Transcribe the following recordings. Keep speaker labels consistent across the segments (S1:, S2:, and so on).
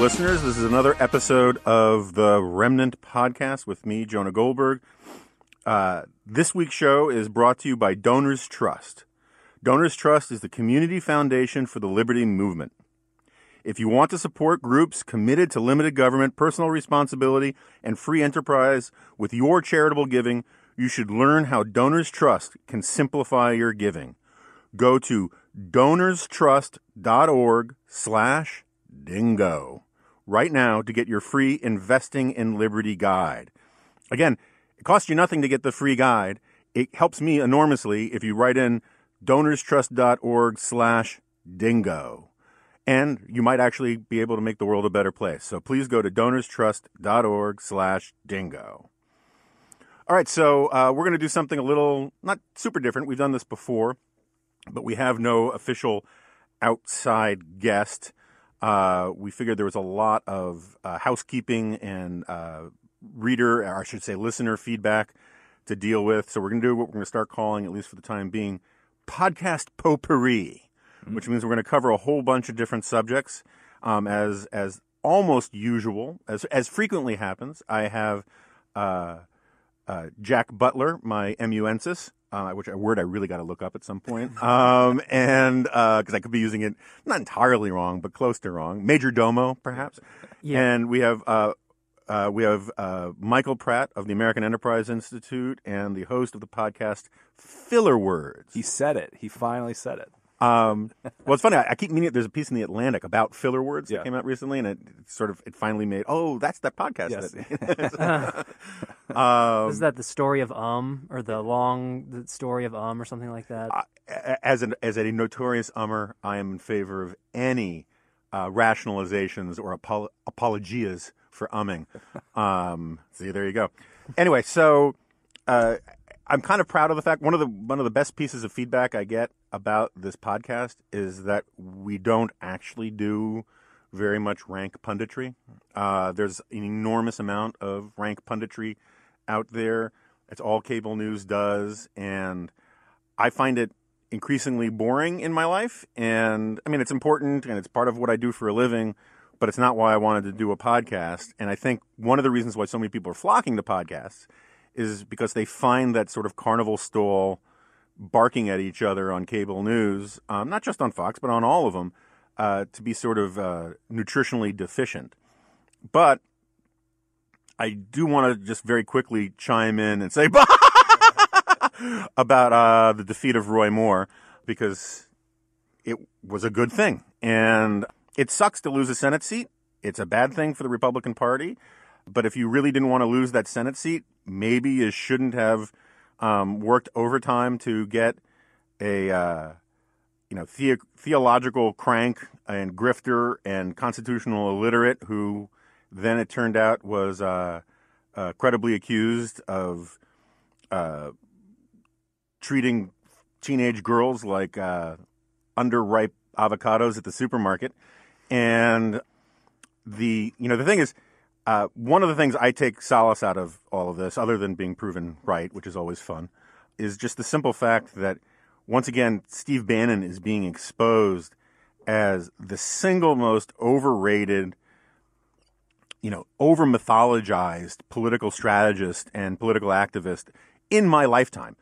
S1: Listeners. This is another episode of the Remnant Podcast with me, Jonah Goldberg. Uh, this week's show is brought to you by Donors Trust. Donors Trust is the community foundation for the liberty movement. If you want to support groups committed to limited government, personal responsibility, and free enterprise with your charitable giving, you should learn how Donors Trust can simplify your giving. Go to donorstrust.org slash dingo right now to get your free Investing in Liberty guide. Again, it costs you nothing to get the free guide. It helps me enormously if you write in donorstrust.org slash dingo. And you might actually be able to make the world a better place. So please go to donorstrust.org slash dingo. All right, so uh, we're going to do something a little, not super different. We've done this before, but we have no official outside guest. Uh, we figured there was a lot of uh, housekeeping and uh, reader, or I should say listener feedback to deal with. So we're going to do what we're going to start calling, at least for the time being, podcast potpourri, mm-hmm. which means we're going to cover a whole bunch of different subjects. Um, as as almost usual, as as frequently happens, I have uh, uh, Jack Butler, my amanuensis, uh, which a word I really got to look up at some point, um, and because uh, I could be using it not entirely wrong, but close to wrong. Major Domo, perhaps. Yeah. And we have uh, uh, we have uh, Michael Pratt of the American Enterprise Institute and the host of the podcast Filler Words.
S2: He said it. He finally said it.
S1: Um, well, it's funny. I, I, keep meaning there's a piece in the Atlantic about filler words yeah. that came out recently, and it, it, sort of it finally made. Oh, that's that podcast.
S2: Yes.
S3: That, um, Is that the story of um or the long the story of um or something like that?
S1: Uh, as an as a notorious ummer, I am in favor of any uh, rationalizations or apol- apologias for umming. Um, see, there you go. Anyway, so. Uh, I'm kind of proud of the fact one of the one of the best pieces of feedback I get about this podcast is that we don't actually do very much rank punditry. Uh, there's an enormous amount of rank punditry out there. It's all cable news does, and I find it increasingly boring in my life. And I mean, it's important and it's part of what I do for a living, but it's not why I wanted to do a podcast. And I think one of the reasons why so many people are flocking to podcasts is because they find that sort of carnival stall barking at each other on cable news, um, not just on Fox, but on all of them, uh, to be sort of uh, nutritionally deficient. But I do want to just very quickly chime in and say about uh, the defeat of Roy Moore because it was a good thing. And it sucks to lose a Senate seat. It's a bad thing for the Republican Party. But if you really didn't want to lose that Senate seat, maybe you shouldn't have um, worked overtime to get a uh, you know the- theological crank and grifter and constitutional illiterate who then it turned out was uh, uh, credibly accused of uh, treating teenage girls like uh, underripe avocados at the supermarket. And the you know the thing is uh, one of the things I take solace out of all of this, other than being proven right, which is always fun, is just the simple fact that once again, Steve Bannon is being exposed as the single most overrated, you know, over mythologized political strategist and political activist in my lifetime.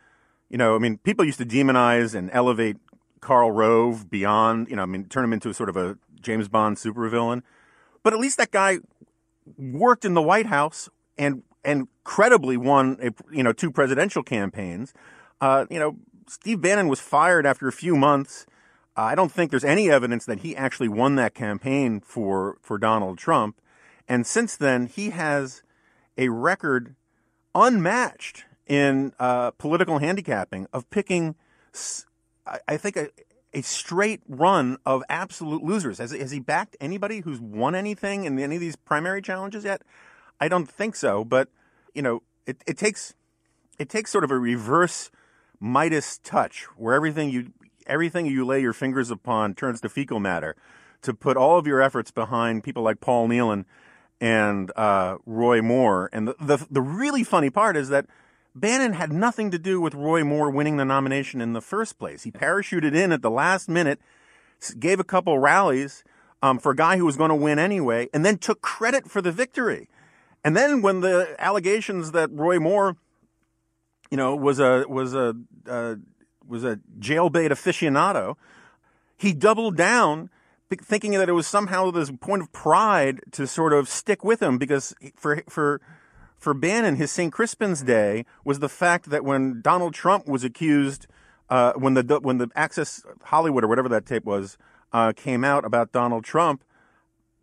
S1: You know, I mean, people used to demonize and elevate Karl Rove beyond, you know, I mean, turn him into a sort of a James Bond supervillain. But at least that guy worked in the White House and and credibly won a, you know two presidential campaigns. Uh, you know, Steve Bannon was fired after a few months. Uh, I don't think there's any evidence that he actually won that campaign for for Donald Trump. And since then, he has a record unmatched in uh, political handicapping of picking, I think, a, a straight run of absolute losers. Has, has he backed anybody who's won anything in any of these primary challenges yet? I don't think so. But you know, it, it takes it takes sort of a reverse Midas touch, where everything you everything you lay your fingers upon turns to fecal matter. To put all of your efforts behind people like Paul Nehlen and uh, Roy Moore, and the, the the really funny part is that Bannon had nothing to do with Roy Moore winning the nomination in the first place. He parachuted in at the last minute, gave a couple rallies, um, for a guy who was going to win anyway, and then took credit for the victory. And then when the allegations that Roy Moore, you know, was a was a uh, was a jailbait aficionado, he doubled down, thinking that it was somehow this point of pride to sort of stick with him because for for for Bannon, his St. Crispin's Day was the fact that when Donald Trump was accused, uh, when the when the Access Hollywood or whatever that tape was uh, came out about Donald Trump,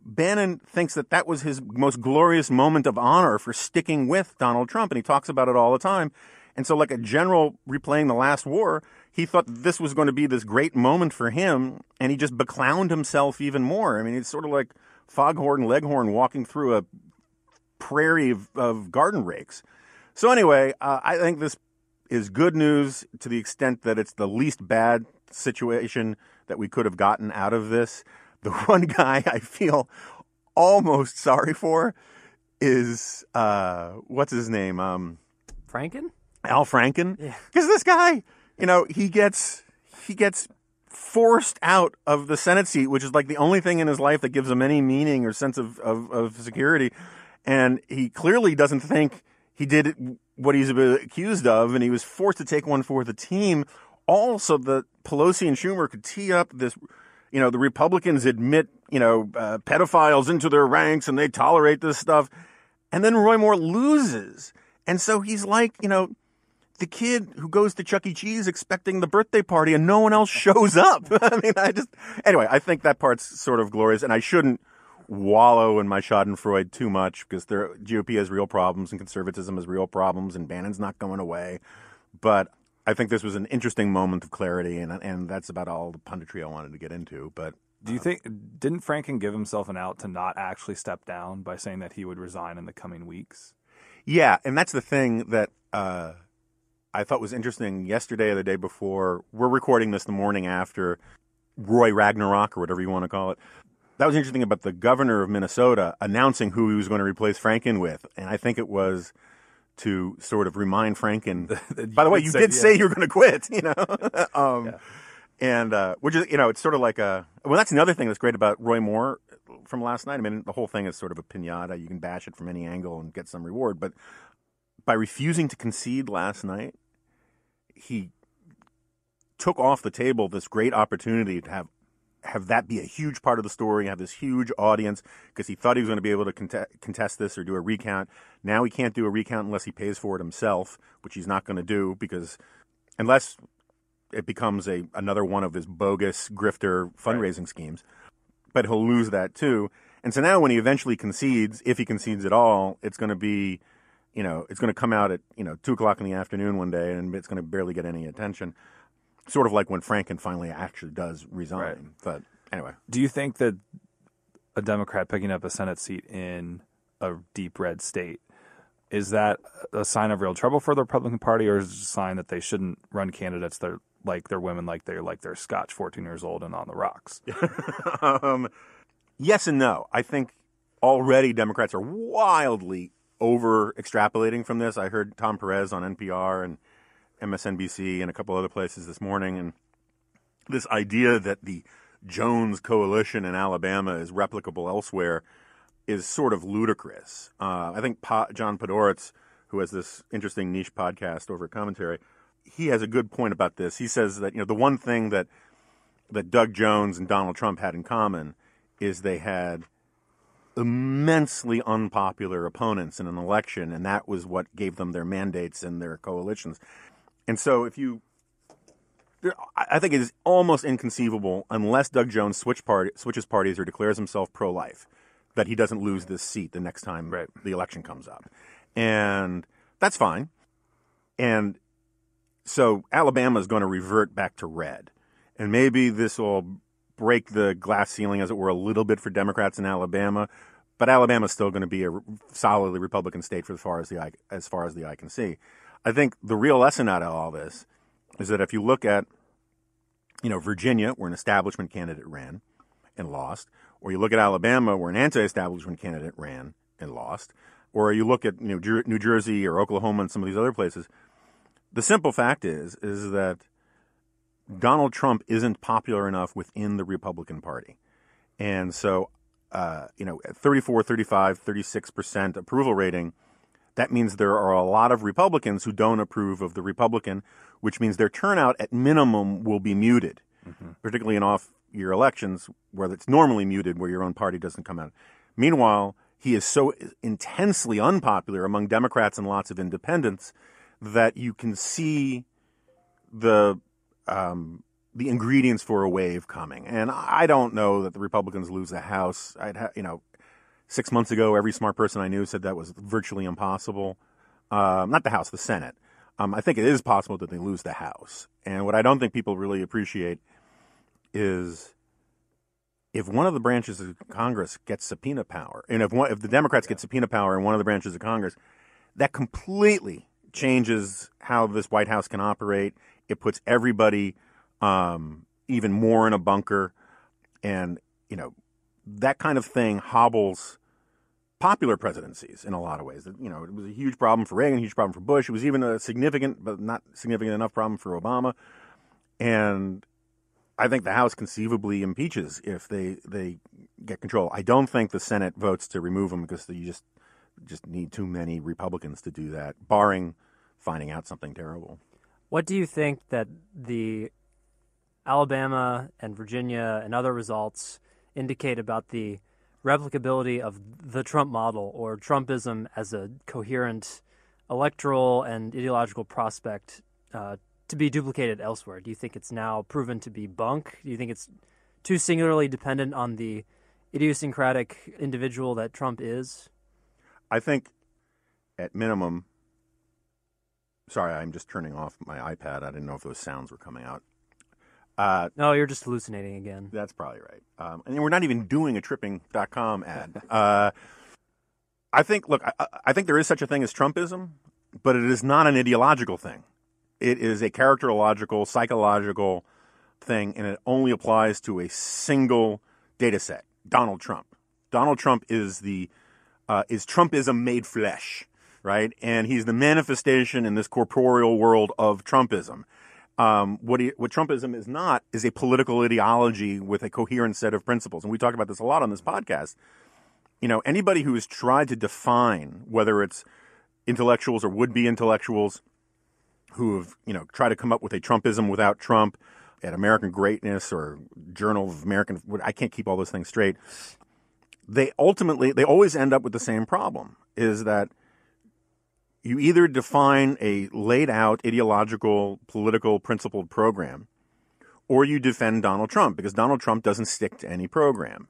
S1: Bannon thinks that that was his most glorious moment of honor for sticking with Donald Trump, and he talks about it all the time. And so, like a general replaying the last war, he thought this was going to be this great moment for him, and he just beclowned himself even more. I mean, it's sort of like Foghorn Leghorn walking through a prairie of, of garden rakes. So, anyway, uh, I think this is good news to the extent that it's the least bad situation that we could have gotten out of this. The one guy I feel almost sorry for is uh, what's his name? Um,
S3: Franken.
S1: Al Franken.
S3: Yeah.
S1: Because this guy, you know, he gets he gets forced out of the Senate seat, which is like the only thing in his life that gives him any meaning or sense of, of, of security. And he clearly doesn't think he did what he's accused of, and he was forced to take one for the team. Also, that Pelosi and Schumer could tee up this. You know, the Republicans admit, you know, uh, pedophiles into their ranks and they tolerate this stuff. And then Roy Moore loses. And so he's like, you know, the kid who goes to Chuck E. Cheese expecting the birthday party and no one else shows up. I mean, I just, anyway, I think that part's sort of glorious and I shouldn't wallow in my Schadenfreude too much because the GOP has real problems and conservatism has real problems and Bannon's not going away. But I think this was an interesting moment of clarity and, and that's about all the punditry I wanted to get into. But
S2: do you think didn't Franken give himself an out to not actually step down by saying that he would resign in the coming weeks?
S1: Yeah, and that's the thing that uh, I thought was interesting yesterday or the day before. We're recording this the morning after Roy Ragnarok or whatever you want to call it. That was interesting about the governor of Minnesota announcing who he was going to replace Franken with. And I think it was to sort of remind Franken. by the way, you say, did yeah. say you were going to quit, you know? um, yeah. And, uh, which is, you know, it's sort of like a, well, that's another thing that's great about Roy Moore from last night. I mean, the whole thing is sort of a pinata. You can bash it from any angle and get some reward. But by refusing to concede last night, he took off the table this great opportunity to have have that be a huge part of the story, have this huge audience because he thought he was going to be able to contest, contest this or do a recount. Now he can't do a recount unless he pays for it himself, which he's not going to do because unless it becomes a another one of his bogus grifter fundraising right. schemes. But he'll lose that too. And so now when he eventually concedes, if he concedes at all, it's going to be you know, it's going to come out at, you know, two o'clock in the afternoon one day and it's going to barely get any attention. Sort of like when Franken finally actually does resign. Right. But anyway.
S2: Do you think that a Democrat picking up a Senate seat in a deep red state is that a sign of real trouble for the Republican Party, or is it a sign that they shouldn't run candidates that are like their women, like they're like they're Scotch, fourteen years old, and on the rocks?
S1: um, yes and no. I think already Democrats are wildly over extrapolating from this. I heard Tom Perez on NPR and MSNBC and a couple other places this morning, and this idea that the Jones coalition in Alabama is replicable elsewhere is sort of ludicrous. Uh, I think pa- John Podhoretz, who has this interesting niche podcast over commentary, he has a good point about this. He says that you know the one thing that that Doug Jones and Donald Trump had in common is they had immensely unpopular opponents in an election, and that was what gave them their mandates and their coalitions. And so, if you, I think it is almost inconceivable unless Doug Jones switch party, switches parties or declares himself pro-life that he doesn't lose this seat the next time right. the election comes up, and that's fine. And so Alabama is going to revert back to red, and maybe this will break the glass ceiling, as it were, a little bit for Democrats in Alabama. But Alabama is still going to be a solidly Republican state for as far as the eye, as far as the eye can see. I think the real lesson out of all this is that if you look at, you know, Virginia, where an establishment candidate ran and lost, or you look at Alabama, where an anti-establishment candidate ran and lost, or you look at you know, New Jersey or Oklahoma and some of these other places, the simple fact is is that Donald Trump isn't popular enough within the Republican Party. And so, uh, you know, at 34, 35, 36% approval rating, that means there are a lot of Republicans who don't approve of the Republican, which means their turnout at minimum will be muted, mm-hmm. particularly in off year elections where it's normally muted, where your own party doesn't come out. Meanwhile, he is so intensely unpopular among Democrats and lots of independents that you can see the um, the ingredients for a wave coming. And I don't know that the Republicans lose the House. I'd ha- you know, six months ago, every smart person I knew said that was virtually impossible. Um, not the House, the Senate. Um, I think it is possible that they lose the House. And what I don't think people really appreciate is if one of the branches of Congress gets subpoena power, and if one, if the Democrats get subpoena power in one of the branches of Congress, that completely changes how this White House can operate. It puts everybody um, even more in a bunker, and you know that kind of thing hobbles popular presidencies in a lot of ways. You know, it was a huge problem for Reagan, a huge problem for Bush. It was even a significant, but not significant enough problem for Obama. And I think the House conceivably impeaches if they they get control. I don't think the Senate votes to remove him because you just just need too many Republicans to do that, barring finding out something terrible.
S3: What do you think that the Alabama and Virginia and other results indicate about the replicability of the Trump model or Trumpism as a coherent electoral and ideological prospect uh, to be duplicated elsewhere? Do you think it's now proven to be bunk? Do you think it's too singularly dependent on the idiosyncratic individual that Trump is?
S1: I think, at minimum, sorry, I'm just turning off my iPad. I didn't know if those sounds were coming out.
S3: Uh, no, you're just hallucinating again.
S1: That's probably right. Um, and we're not even doing a tripping.com ad. uh, I think, look, I, I, think there is such a thing as Trumpism, but it is not an ideological thing. It is a characterological, psychological thing, and it only applies to a single data set Donald Trump. Donald Trump is the uh, is Trumpism made flesh, right? And he's the manifestation in this corporeal world of Trumpism. Um, what, he, what Trumpism is not is a political ideology with a coherent set of principles. And we talk about this a lot on this podcast. You know, anybody who has tried to define whether it's intellectuals or would be intellectuals who have, you know, tried to come up with a Trumpism without Trump at American Greatness or Journal of American, I can't keep all those things straight. They ultimately, they always end up with the same problem is that you either define a laid out ideological, political, principled program, or you defend Donald Trump because Donald Trump doesn't stick to any program.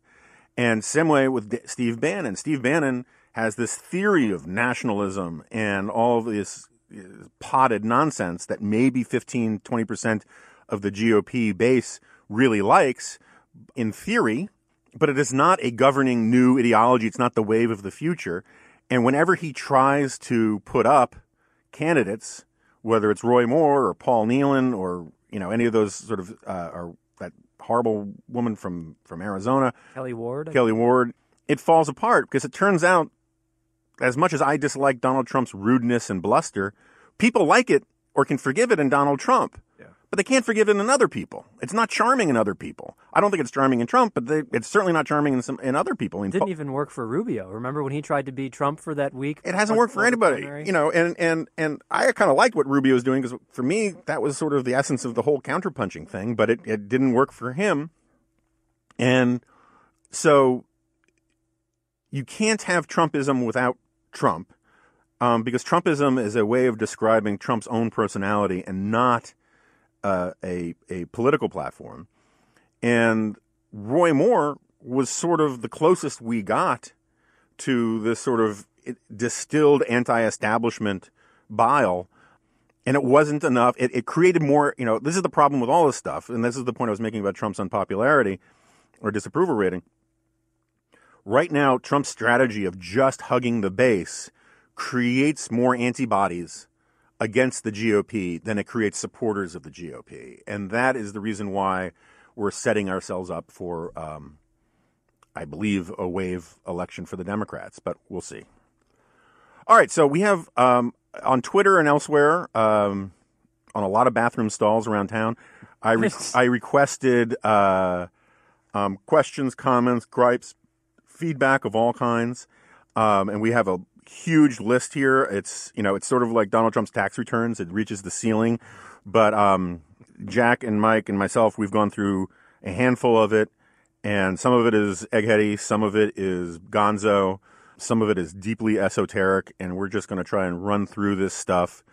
S1: And same way with Steve Bannon. Steve Bannon has this theory of nationalism and all this uh, potted nonsense that maybe 15, 20% of the GOP base really likes in theory, but it is not a governing new ideology. It's not the wave of the future. And whenever he tries to put up candidates, whether it's Roy Moore or Paul Nehlen or you know any of those sort of uh, or that horrible woman from from Arizona,
S3: Kelly Ward,
S1: Kelli Ward, it falls apart because it turns out, as much as I dislike Donald Trump's rudeness and bluster, people like it or can forgive it in Donald Trump but they can't forgive it in other people. It's not charming in other people. I don't think it's charming in Trump, but they, it's certainly not charming in some in other people.
S3: It didn't po- even work for Rubio. Remember when he tried to be Trump for that week?
S1: It hasn't worked for anybody. You know, and and and I kind of liked what Rubio was doing because for me that was sort of the essence of the whole counterpunching thing, but it, it didn't work for him. And so you can't have Trumpism without Trump. Um, because Trumpism is a way of describing Trump's own personality and not uh, a a political platform, and Roy Moore was sort of the closest we got to this sort of distilled anti-establishment bile. And it wasn't enough. It, it created more, you know, this is the problem with all this stuff. And this is the point I was making about Trump's unpopularity or disapproval rating. Right now, Trump's strategy of just hugging the base creates more antibodies against the GOP then it creates supporters of the GOP. And that is the reason why we're setting ourselves up for, um, I believe, a wave election for the Democrats, but we'll see. All right, so we have um, on Twitter and elsewhere, um, on a lot of bathroom stalls around town, I, re- I requested uh, um, questions, comments, gripes, feedback of all kinds. Um, and we have a huge list here. It's you know it's sort of like Donald Trump's tax returns. It reaches the ceiling. But um, Jack and Mike and myself, we've gone through a handful of it, and some of it is eggheady, some of it is gonzo, some of it is deeply esoteric, and we're just going to try and run through this stuff.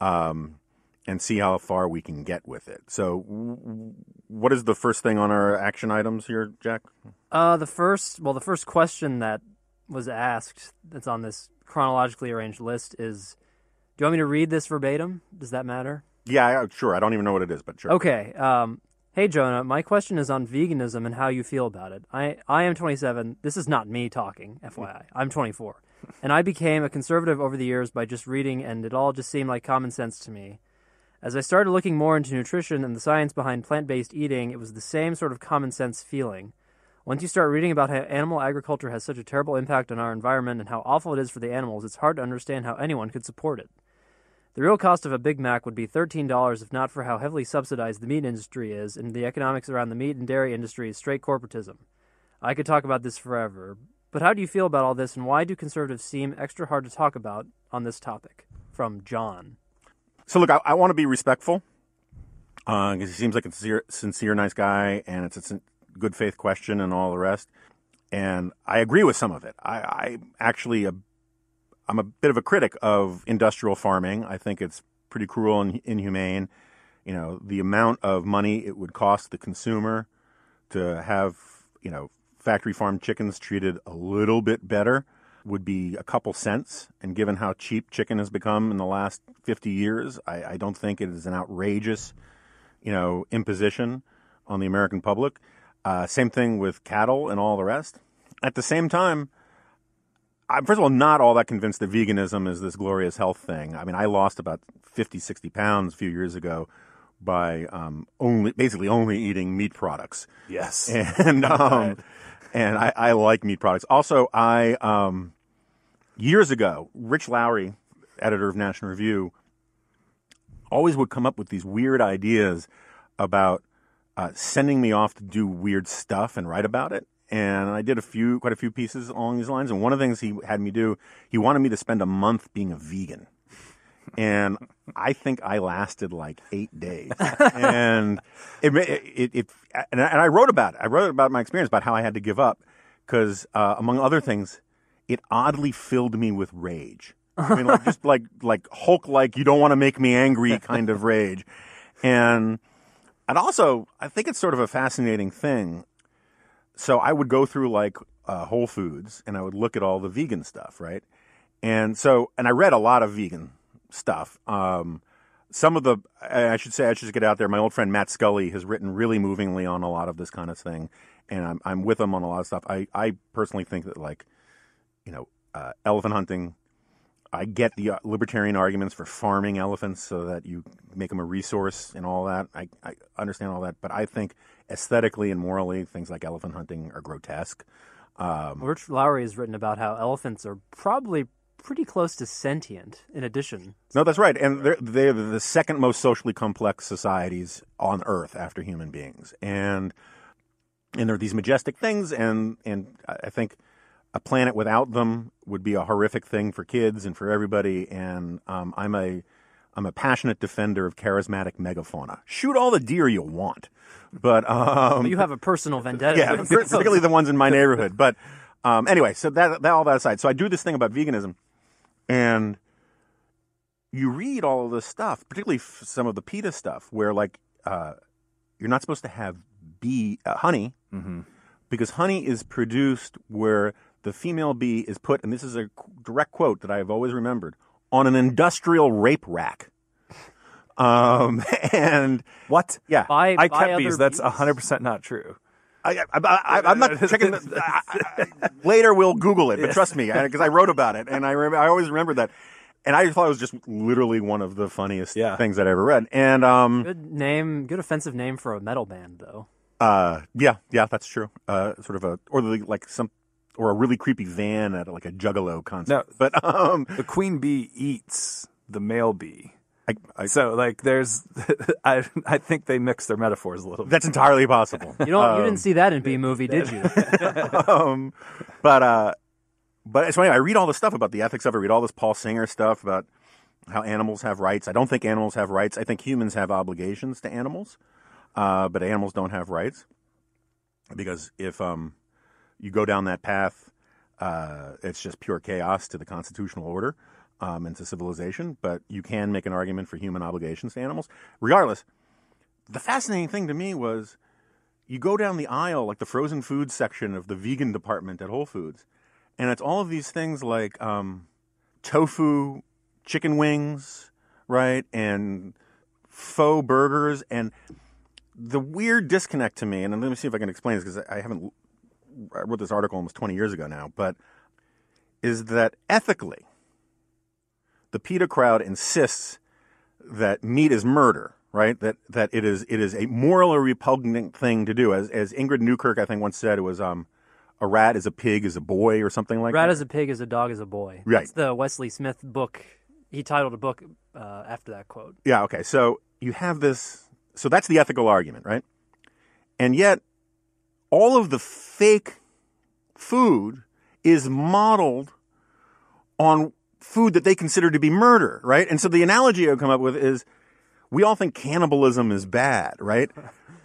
S1: Um, and see how far we can get with it. So, what is the first thing on our action items here, Jack?
S3: Uh, the first, well, the first question that was asked that's on this chronologically arranged list is, do you want me to read this verbatim? Does that matter?
S1: Yeah, sure. I don't even know what it is, but sure.
S3: Okay. Um, hey, Jonah, my question is on veganism and how you feel about it. I, I am 27. This is not me talking, FYI. I'm 24. And I became a conservative over the years by just reading, and it all just seemed like common sense to me. As I started looking more into nutrition and the science behind plant based eating, it was the same sort of common sense feeling. Once you start reading about how animal agriculture has such a terrible impact on our environment and how awful it is for the animals, it's hard to understand how anyone could support it. The real cost of a Big Mac would be $13 if not for how heavily subsidized the meat industry is, and the economics around the meat and dairy industry is straight corporatism. I could talk about this forever, but how do you feel about all this, and why do conservatives seem extra hard to talk about on this topic? From John.
S1: So, look, I, I want to be respectful uh, because he seems like a sincere, sincere, nice guy, and it's a good faith question and all the rest. And I agree with some of it. I, I actually, a, I'm a bit of a critic of industrial farming. I think it's pretty cruel and inhumane. You know, the amount of money it would cost the consumer to have, you know, factory farmed chickens treated a little bit better would be a couple cents. And given how cheap chicken has become in the last 50 years, I, I don't think it is an outrageous, you know, imposition on the American public. Uh, same thing with cattle and all the rest. At the same time, I'm first of all not all that convinced that veganism is this glorious health thing. I mean, I lost about 50, 60 pounds a few years ago by um, only basically only eating meat products.
S2: Yes.
S1: And um, and I, I like meat products. Also, I um, years ago, Rich Lowry, editor of National Review, always would come up with these weird ideas about uh, sending me off to do weird stuff and write about it. And I did a few, quite a few pieces along these lines. And one of the things he had me do, he wanted me to spend a month being a vegan. And I think I lasted like eight days. and it, it, it, and I wrote about it. I wrote about my experience about how I had to give up because, uh, among other things, it oddly filled me with rage. I mean, like just like like Hulk, like you don't want to make me angry kind of rage, and and also I think it's sort of a fascinating thing. So I would go through like uh, Whole Foods and I would look at all the vegan stuff, right? And so and I read a lot of vegan stuff. Um, some of the I should say I should just get out there. My old friend Matt Scully has written really movingly on a lot of this kind of thing, and I'm I'm with him on a lot of stuff. I I personally think that like you know, uh, elephant hunting. I get the uh, libertarian arguments for farming elephants so that you make them a resource and all that. I, I understand all that, but I think aesthetically and morally, things like elephant hunting are grotesque. Um,
S3: Rich Lowry has written about how elephants are probably pretty close to sentient. In addition,
S1: no, that's right, and they're they're the second most socially complex societies on Earth after human beings, and and they're these majestic things, and and I think a planet without them would be a horrific thing for kids and for everybody. And um, I'm a I'm a passionate defender of charismatic megafauna. Shoot all the deer you want, but, um,
S3: you have a personal vendetta.
S1: yeah, particularly the ones in my neighborhood. But um, anyway, so that, that all that aside, so I do this thing about veganism, and you read all of this stuff, particularly some of the PETA stuff, where like uh, you're not supposed to have bee uh, honey because honey is produced where the female bee is put, and this is a direct quote that I have always remembered, on an industrial rape rack. Um, and
S2: What?
S1: yeah,
S3: By,
S2: I
S3: by
S2: kept bees.
S3: other
S2: That's
S3: bees.
S2: 100% not true.
S1: I, I, I, I'm not checking. The, I, I, later, we'll Google it, but trust me, because I wrote about it, and I remember, I always remember that, and I thought it was just literally one of the funniest
S2: Yeah.
S1: things that I ever read. And um,
S3: Good name, good offensive name for a metal band, though.
S1: uh, yeah, yeah, that's true. Uh, sort of a or the, like some or a really creepy van at like a Juggalo concert.
S2: No.
S1: but um,
S2: The queen bee eats the male bee.
S1: I, I,
S2: So like, there's, I I think they mix their metaphors a little. bit.
S1: that's entirely possible.
S3: You don't. you
S1: Um,
S3: didn't see that in Bee Movie, did you?
S1: um, but uh, but it's funny. I read all this stuff about the ethics of it. I read all this Paul Singer stuff about how animals have rights. I don't think animals have rights. I think humans have obligations to animals, uh, but animals don't have rights because if um, you go down that path, uh, it's just pure chaos to the constitutional order um, and to civilization. But you can make an argument for human obligations to animals. Regardless, the fascinating thing to me was you go down the aisle, like the frozen food section of the vegan department at Whole Foods, and it's all of these things like um, tofu, chicken wings, right, and faux burgers, and the weird disconnect to me. And let me see if I can explain this because I haven't. I wrote this article almost 20 years ago now, but is that ethically, the PETA crowd insists that meat is murder, right? That that it is it is a morally repugnant thing to do. As as Ingrid Newkirk, I think once said, it was um, a rat is a pig is a boy or something like that.
S3: Rat is a pig, as a dog, is a boy.
S1: Right.
S3: That's the Wesley Smith book. He titled a book uh, after that quote.
S1: Yeah, okay. So you have this. So that's the ethical argument, right? And yet, all of the fake food is modeled on food that they consider to be murder, right? And so the analogy I would come up with is we all think cannibalism is bad, right?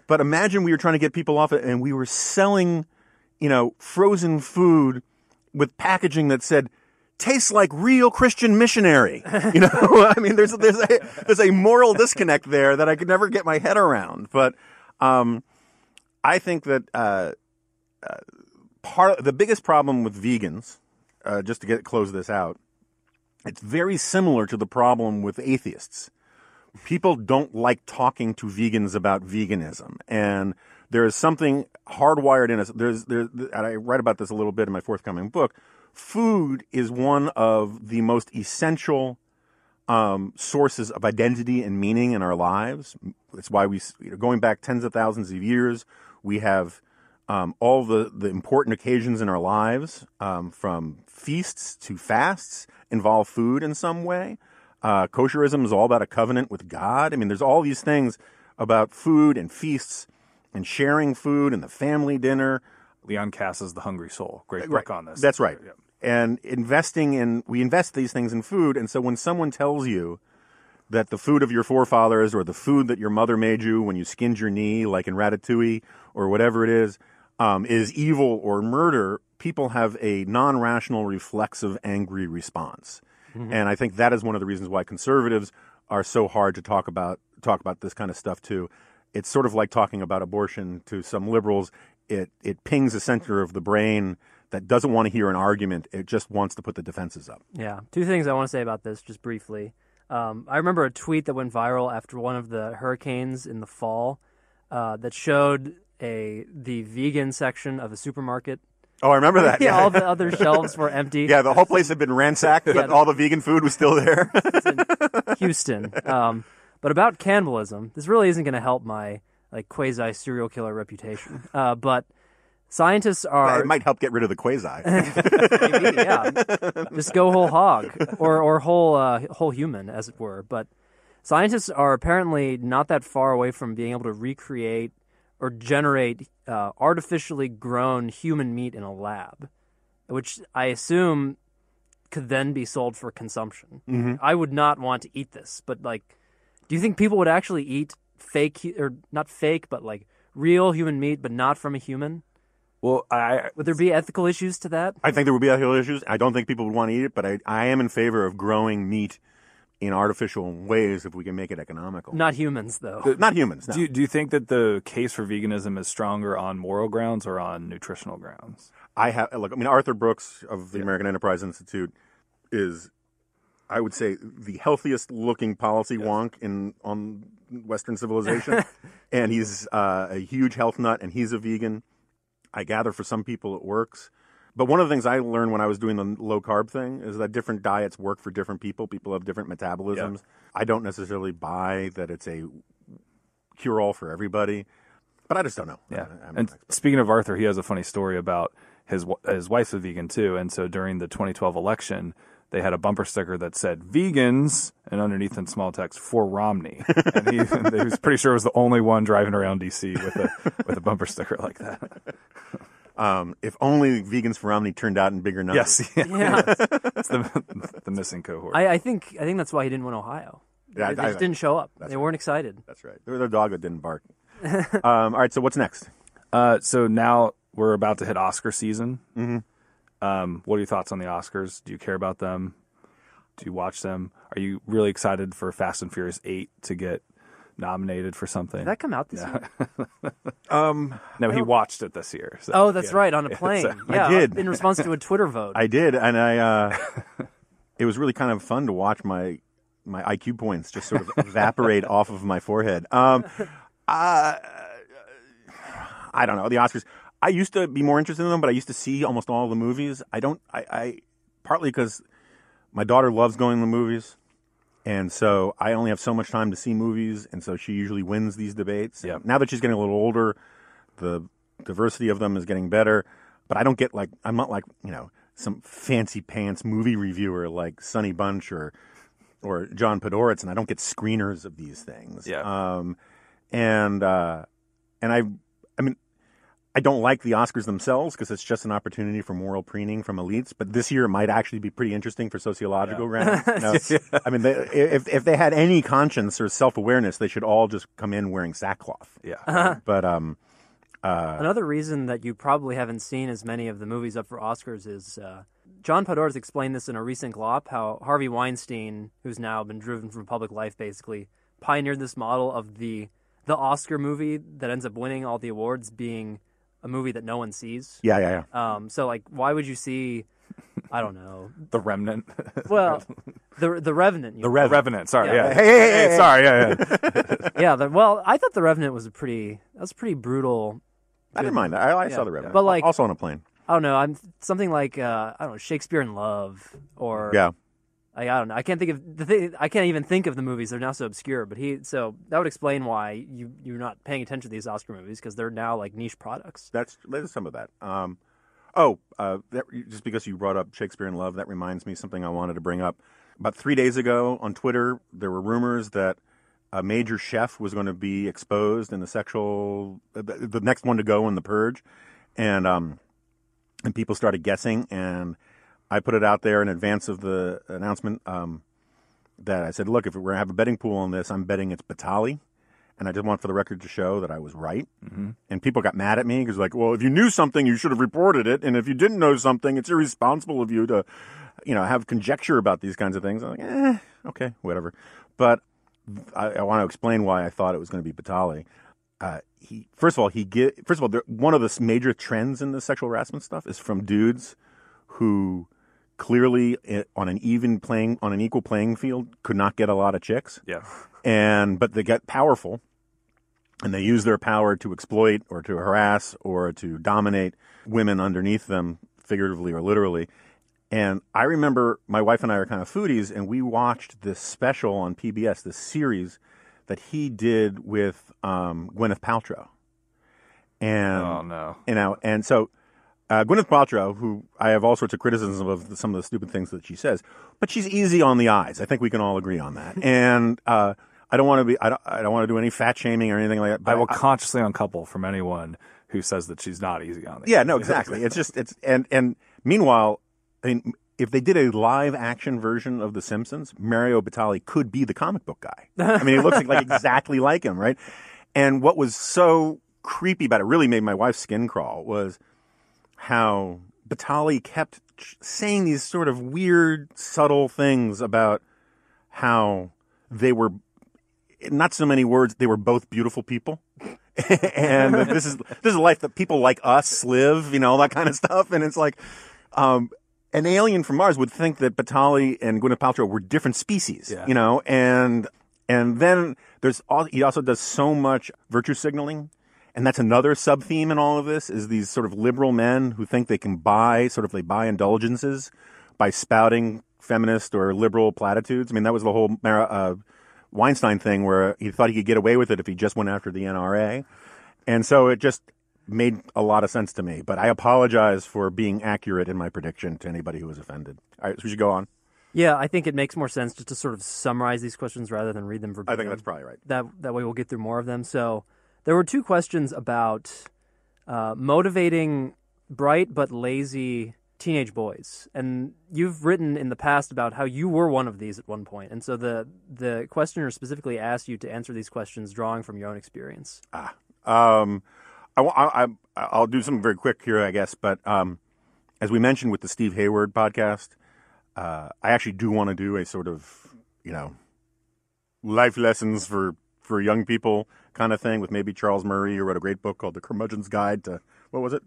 S1: But imagine we were trying to get people off it and we were selling, you know, frozen food with packaging that said, tastes like real Christian missionary. You know, I mean, there's there's a there's a moral disconnect there that I could never get my head around. But um, I think that uh, uh, part the biggest problem with vegans, uh, just to get close this out, it's very similar to the problem with atheists. People don't like talking to vegans about veganism, and there is something hardwired in us. There's there's and I write about this a little bit in my forthcoming book. Food is one of the most essential um, sources of identity and meaning in our lives. It's why we, you know, going back tens of thousands of years, we have um, all the, the important occasions in our lives, um, from feasts to fasts, involve food in some way. Uh, kosherism is all about a covenant with God. I mean, there's all these things about food and feasts and sharing food and the family dinner.
S2: Leon Kass's The Hungry Soul, great book on this.
S1: That's right.
S2: Yeah.
S1: And investing in, we invest these things in food. And so when someone tells you that the food of your forefathers or the food that your mother made you when you skinned your knee, like in Ratatouille or whatever it is, um, is evil or murder, people have a non rational, reflexive, angry response. And I think that is one of the reasons why conservatives are so hard to talk about talk about this kind of stuff too. It's sort of like talking about abortion to some liberals. It it pings a center of the brain that doesn't want to hear an argument. It just wants to put the defenses up.
S3: Yeah. Two things I want to say about this, just briefly. Um, I remember a tweet that went viral after one of the hurricanes in the fall uh, that showed a the vegan section of a supermarket.
S1: Oh, I remember that.
S3: Yeah, all the other shelves were empty.
S1: Yeah, the whole place had been ransacked, but
S3: the-
S1: all the vegan food was still there.
S3: Houston. Um, but about cannibalism, this really isn't going to help my like quasi serial killer reputation. Uh, but scientists are
S1: it might help get rid of the quasi.
S3: Maybe, yeah. Just go whole hog or or whole uh, whole human, as it were. But scientists are apparently not that far away from being able to recreate or generate uh, artificially grown human meat in a lab, which I assume could then be sold for consumption.
S1: Mm-hmm.
S3: I would not want to eat this, but like, do you think people would actually eat fake or not fake, but like real human meat, but not from a human?
S2: Well, I
S3: Would there be ethical issues to that?
S1: I think there would be ethical issues. I don't think people would want to eat it, but I, I am in favor of growing meat in artificial ways if we can make it economical.
S3: Not humans, though.
S1: Not humans. No.
S2: do. You, do you think that the case for veganism is stronger on moral grounds or on nutritional grounds?
S1: I have look. I mean, Arthur Brooks of the American Enterprise Institute is, I would say, the healthiest looking policy wonk in on Western civilization, and he's uh, a huge health nut, and he's a vegan. I gather for some people it works. But one of the things I learned when I was doing the low carb thing is that different diets work for different people. People have different metabolisms. I don't necessarily buy that it's a cure all for everybody, but I just don't know.
S2: Yeah.
S1: I-
S2: and speaking of Arthur, he has a funny story about his his wife's a vegan too, and so during the 2012 election, they had a bumper sticker that said "vegans" and underneath in small text for Romney, and he, he was pretty sure it was the only one driving around DC with a with a bumper sticker like that.
S1: Um, if only vegans for Romney turned out in bigger numbers.
S2: Yes, yeah.
S3: Yeah,
S2: it's the, the missing cohort.
S3: I, I think I think that's why he didn't win Ohio.
S1: Yeah,
S3: they, they
S1: I-
S3: just didn't show up. They
S1: right.
S3: weren't excited.
S1: That's right. There was a dog that didn't bark. um, all right. So what's next?
S2: Uh, so now we're about to hit Oscar season. Mm-hmm. Um, what are your thoughts on the Oscars? Do you care about them? Do you watch them? Are you really excited for Fast and Furious Eight to get nominated for something?
S3: Did that come out this year?
S1: Um,
S2: no, he watched it this year. so,
S3: Oh, that's
S2: yeah.
S3: right, on a plane. yeah,
S1: did.
S3: in response to a Twitter vote.
S1: I did, and I. Uh, it was really kind of fun to watch my my IQ points just sort of evaporate off of my forehead. Um, uh, I don't know the Oscars. I used to be more interested in them, but I used to see almost all the movies. I don't. I, I partly because my daughter loves going to the movies, and so I only have so much time to see movies, and so she usually wins these debates.
S2: Yeah.
S1: Now that she's getting a little older, the diversity of them is getting better, but I don't get like I'm not like you know some fancy pants movie reviewer like Sonny Bunch or or John Podhoretz, and I don't get screeners of these things.
S2: Yeah.
S1: Um, and uh, and I, I don't like the Oscars themselves because it's just an opportunity for moral preening from elites. But this year it might actually be pretty interesting for sociological grounds. No, I mean, they, if if they had any conscience or self awareness, they should all just come in wearing sackcloth.
S2: Yeah.
S1: But um,
S3: Another reason that you probably haven't seen as many of the movies up for Oscars is uh, John Podhoretz explained this in a recent glop how Harvey Weinstein, who's now been driven from public life, basically pioneered this model of the the Oscar movie that ends up winning all the awards being a movie that no one sees.
S1: yeah, yeah, yeah.
S3: Um, so like, why would you see? I don't know.
S2: the Remnant.
S3: Well, the the Revenant.
S1: The
S3: know.
S1: Rev.
S2: Revenant. Sorry.
S3: Yeah.
S2: Yeah.
S1: Hey, hey, hey, hey.
S2: sorry. Yeah. yeah.
S3: yeah. The, well, I thought the Revenant was a pretty. That was pretty brutal.
S1: I didn't mind that. I, I
S3: Yeah.
S1: saw the Revenant.
S3: But, like-
S1: also on a plane.
S3: I don't know. I'm something like uh, I don't know Shakespeare in Love or
S1: Yeah.
S3: I, I don't know. I can't think of the thing. I can't even think of the movies. They're now so obscure. But he so that would explain why you you're not paying attention to these Oscar movies because they're now like niche products.
S1: That's there's some of that. Um, oh, uh, that, just because you brought up Shakespeare in Love, that reminds me something I wanted to bring up. About three days ago on Twitter, there were rumors that a major chef was going to be exposed in the sexual, the, the next one to go in the purge, and um, and people started guessing, and I put it out there in advance of the announcement um, that I said, look, if we're going to have a betting pool on this, I'm betting it's Batali. And I just want for the record to show that I was right. Mm-hmm. And people got mad at me because, like, well, if you knew something, you should have reported it. And if you didn't know something, it's irresponsible of you to, you know, have conjecture about these kinds of things. I'm like, eh, okay, whatever. But I, I want to explain why I thought it was going to be Batali. Uh, he first of all he get first of all there, one of the major trends in the sexual harassment stuff is from dudes who clearly eh, on an even playing on an equal playing field could not get a lot of chicks
S2: Yeah.
S1: and but they get powerful and they use their power to exploit or to harass or to dominate women underneath them figuratively or literally and i remember my wife and i are kind of foodies and we watched this special on pbs this series that he did with um, gwyneth paltrow and
S2: Oh no.
S1: you know, and so uh, Gwyneth Paltrow, who I have all sorts of criticisms of the, some of the stupid things that she says, but she's easy on the eyes. I think we can all agree on that. and uh, I don't want to be, I don't, I don't want to do any fat shaming or anything like that. But
S2: I will consciously uncouple from anyone who says that she's not easy on it.
S1: yeah, no, exactly. It's just it's and and meanwhile, I mean, if they did a live action version of The Simpsons, Mario Batali could be the comic book guy. I mean, he looks like, like exactly like him, right? And what was so creepy about it, really made my wife's skin crawl, was how Batali kept ch- saying these sort of weird, subtle things about how they were not so many words. They were both beautiful people, and this is this is a life that people like us live. You know that kind of stuff. And it's like um, an alien from Mars would think that Batali and Gwyneth Paltrow were different species.
S2: Yeah.
S1: You know, and and then there's all, he also does so much virtue signaling. And that's another sub theme in all of this is these sort of liberal men who think they can buy sort of they buy indulgences by spouting feminist or liberal platitudes. I mean, that was the whole uh, Weinstein thing where he thought he could get away with it if he just went after the NRA. And so it just made a lot of sense to me. But I apologize for being accurate in my prediction to anybody who was offended. All right, so we should go on.
S3: Yeah, I think it makes more sense just to sort of summarize these questions rather than read them verbatim.
S1: I think that's probably right.
S3: that that way we'll get through more of them. So there were two questions about uh, motivating bright but lazy teenage boys, and you've written in the past about how you were one of these at one point, and so the the questioner specifically asked you to answer these questions drawing from your own experience.
S1: Ah, um, I, I, I, I'll do something very quick here, I guess. But um, as we mentioned with the Steve Hayward podcast, uh, I actually do want to do a sort of, you know, life lessons for for young people kind of thing with maybe Charles Murray, who wrote a great book called The Curmudgeon's Guide to what was it?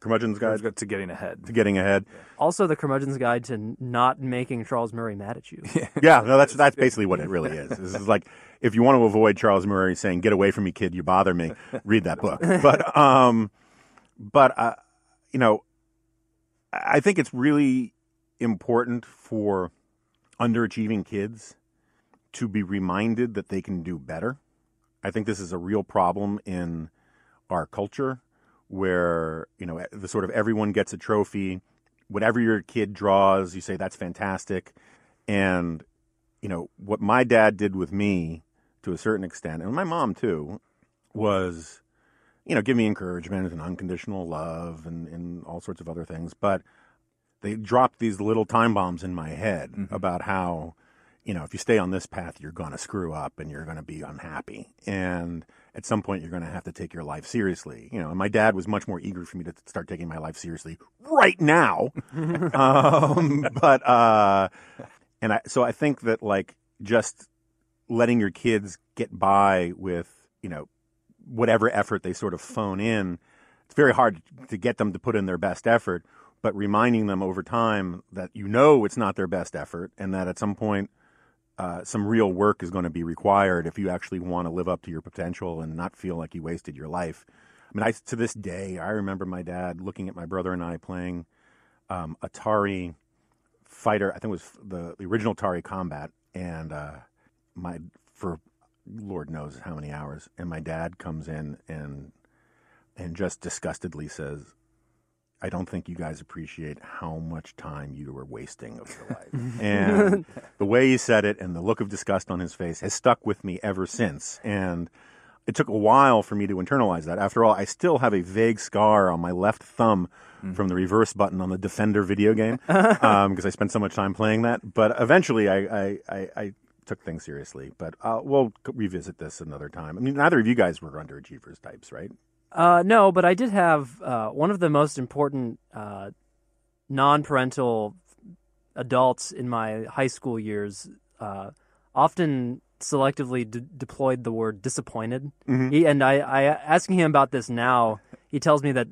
S1: Curmudgeon's Guide
S2: to getting ahead.
S1: to Getting Ahead.
S3: Also, the curmudgeon's guide to not making Charles Murray mad at you.
S1: Yeah, no, that's that's basically what it really is. This is like if you want to avoid Charles Murray saying "Get away from me, kid, you bother me," read that book. But um, but uh, you know, I think it's really important for underachieving kids to be reminded that they can do better. I think this is a real problem in our culture where, you know, the sort of everyone gets a trophy. Whatever your kid draws, you say that's fantastic. And, you know, what my dad did with me to a certain extent, and my mom too, was, you know, give me encouragement and unconditional love and, and all sorts of other things. But they dropped these little time bombs in my head mm-hmm. about how, you know, if you stay on this path, you're going to screw up and you're going to be unhappy. And at some point, you're going to have to take your life seriously. You know, and my dad was much more eager for me to start taking my life seriously right now. um, but, uh, and I, so I think that like just letting your kids get by with, you know, whatever effort they sort of phone in, it's very hard to get them to put in their best effort, but reminding them over time that you know it's not their best effort and that at some point uh, some real work is going to be required if you actually want to live up to your potential and not feel like you wasted your life. I mean, I, to this day, I remember my dad looking at my brother and I playing um, Atari Fighter. I think it was the, the original Atari Combat, and uh, my for Lord knows how many hours. And my dad comes in and and just disgustedly says, I don't think you guys appreciate how much time you were wasting of your life. and the way he said it and the look of disgust on his face has stuck with me ever since. And it took a while for me to internalize that. After all, I still have a vague scar on my left thumb from the reverse button on the Defender video game because I spent so much time playing that. But eventually, I, I, I, I took things seriously. But uh, we'll revisit this another time. I mean, neither of you guys were underachievers types, right?
S3: Uh, no, but I did have uh, one of the most important uh, non-parental adults in my high school years. Uh, often selectively de- deployed the word disappointed. He, and I, I asking him about this now, he tells me that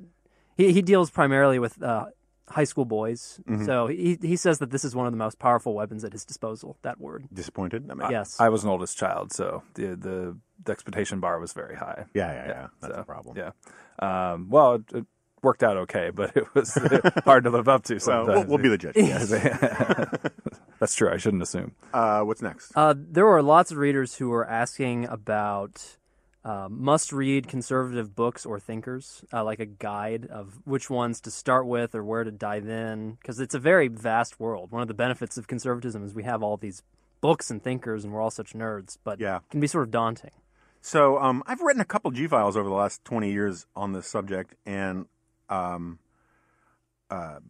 S3: he, he deals primarily with uh, high school boys. So he he says that this is one of the most powerful weapons at his disposal. That word.
S1: Disappointed? I mean,
S3: Yes.
S2: I was an oldest child, so the the, the expectation bar was very high.
S1: Yeah, yeah, yeah. That's
S2: so,
S1: a problem.
S2: Yeah. Um, well, it, it worked out okay, but it was hard to live up to
S1: Well, we'll, we'll be the judge. Yes.
S2: That's true. I shouldn't assume.
S1: uh, what's next?
S3: Uh, there were lots of readers who were asking about uh, must-read conservative books or thinkers, uh, like a guide of which ones to start with or where to dive in, because it's a very vast world. One of the benefits of conservatism is we have all these books and thinkers, and we're all such nerds, but
S1: Yeah.
S3: it can be sort of daunting.
S1: So um, I've written a couple G files over the last twenty years on this subject, and um, uh,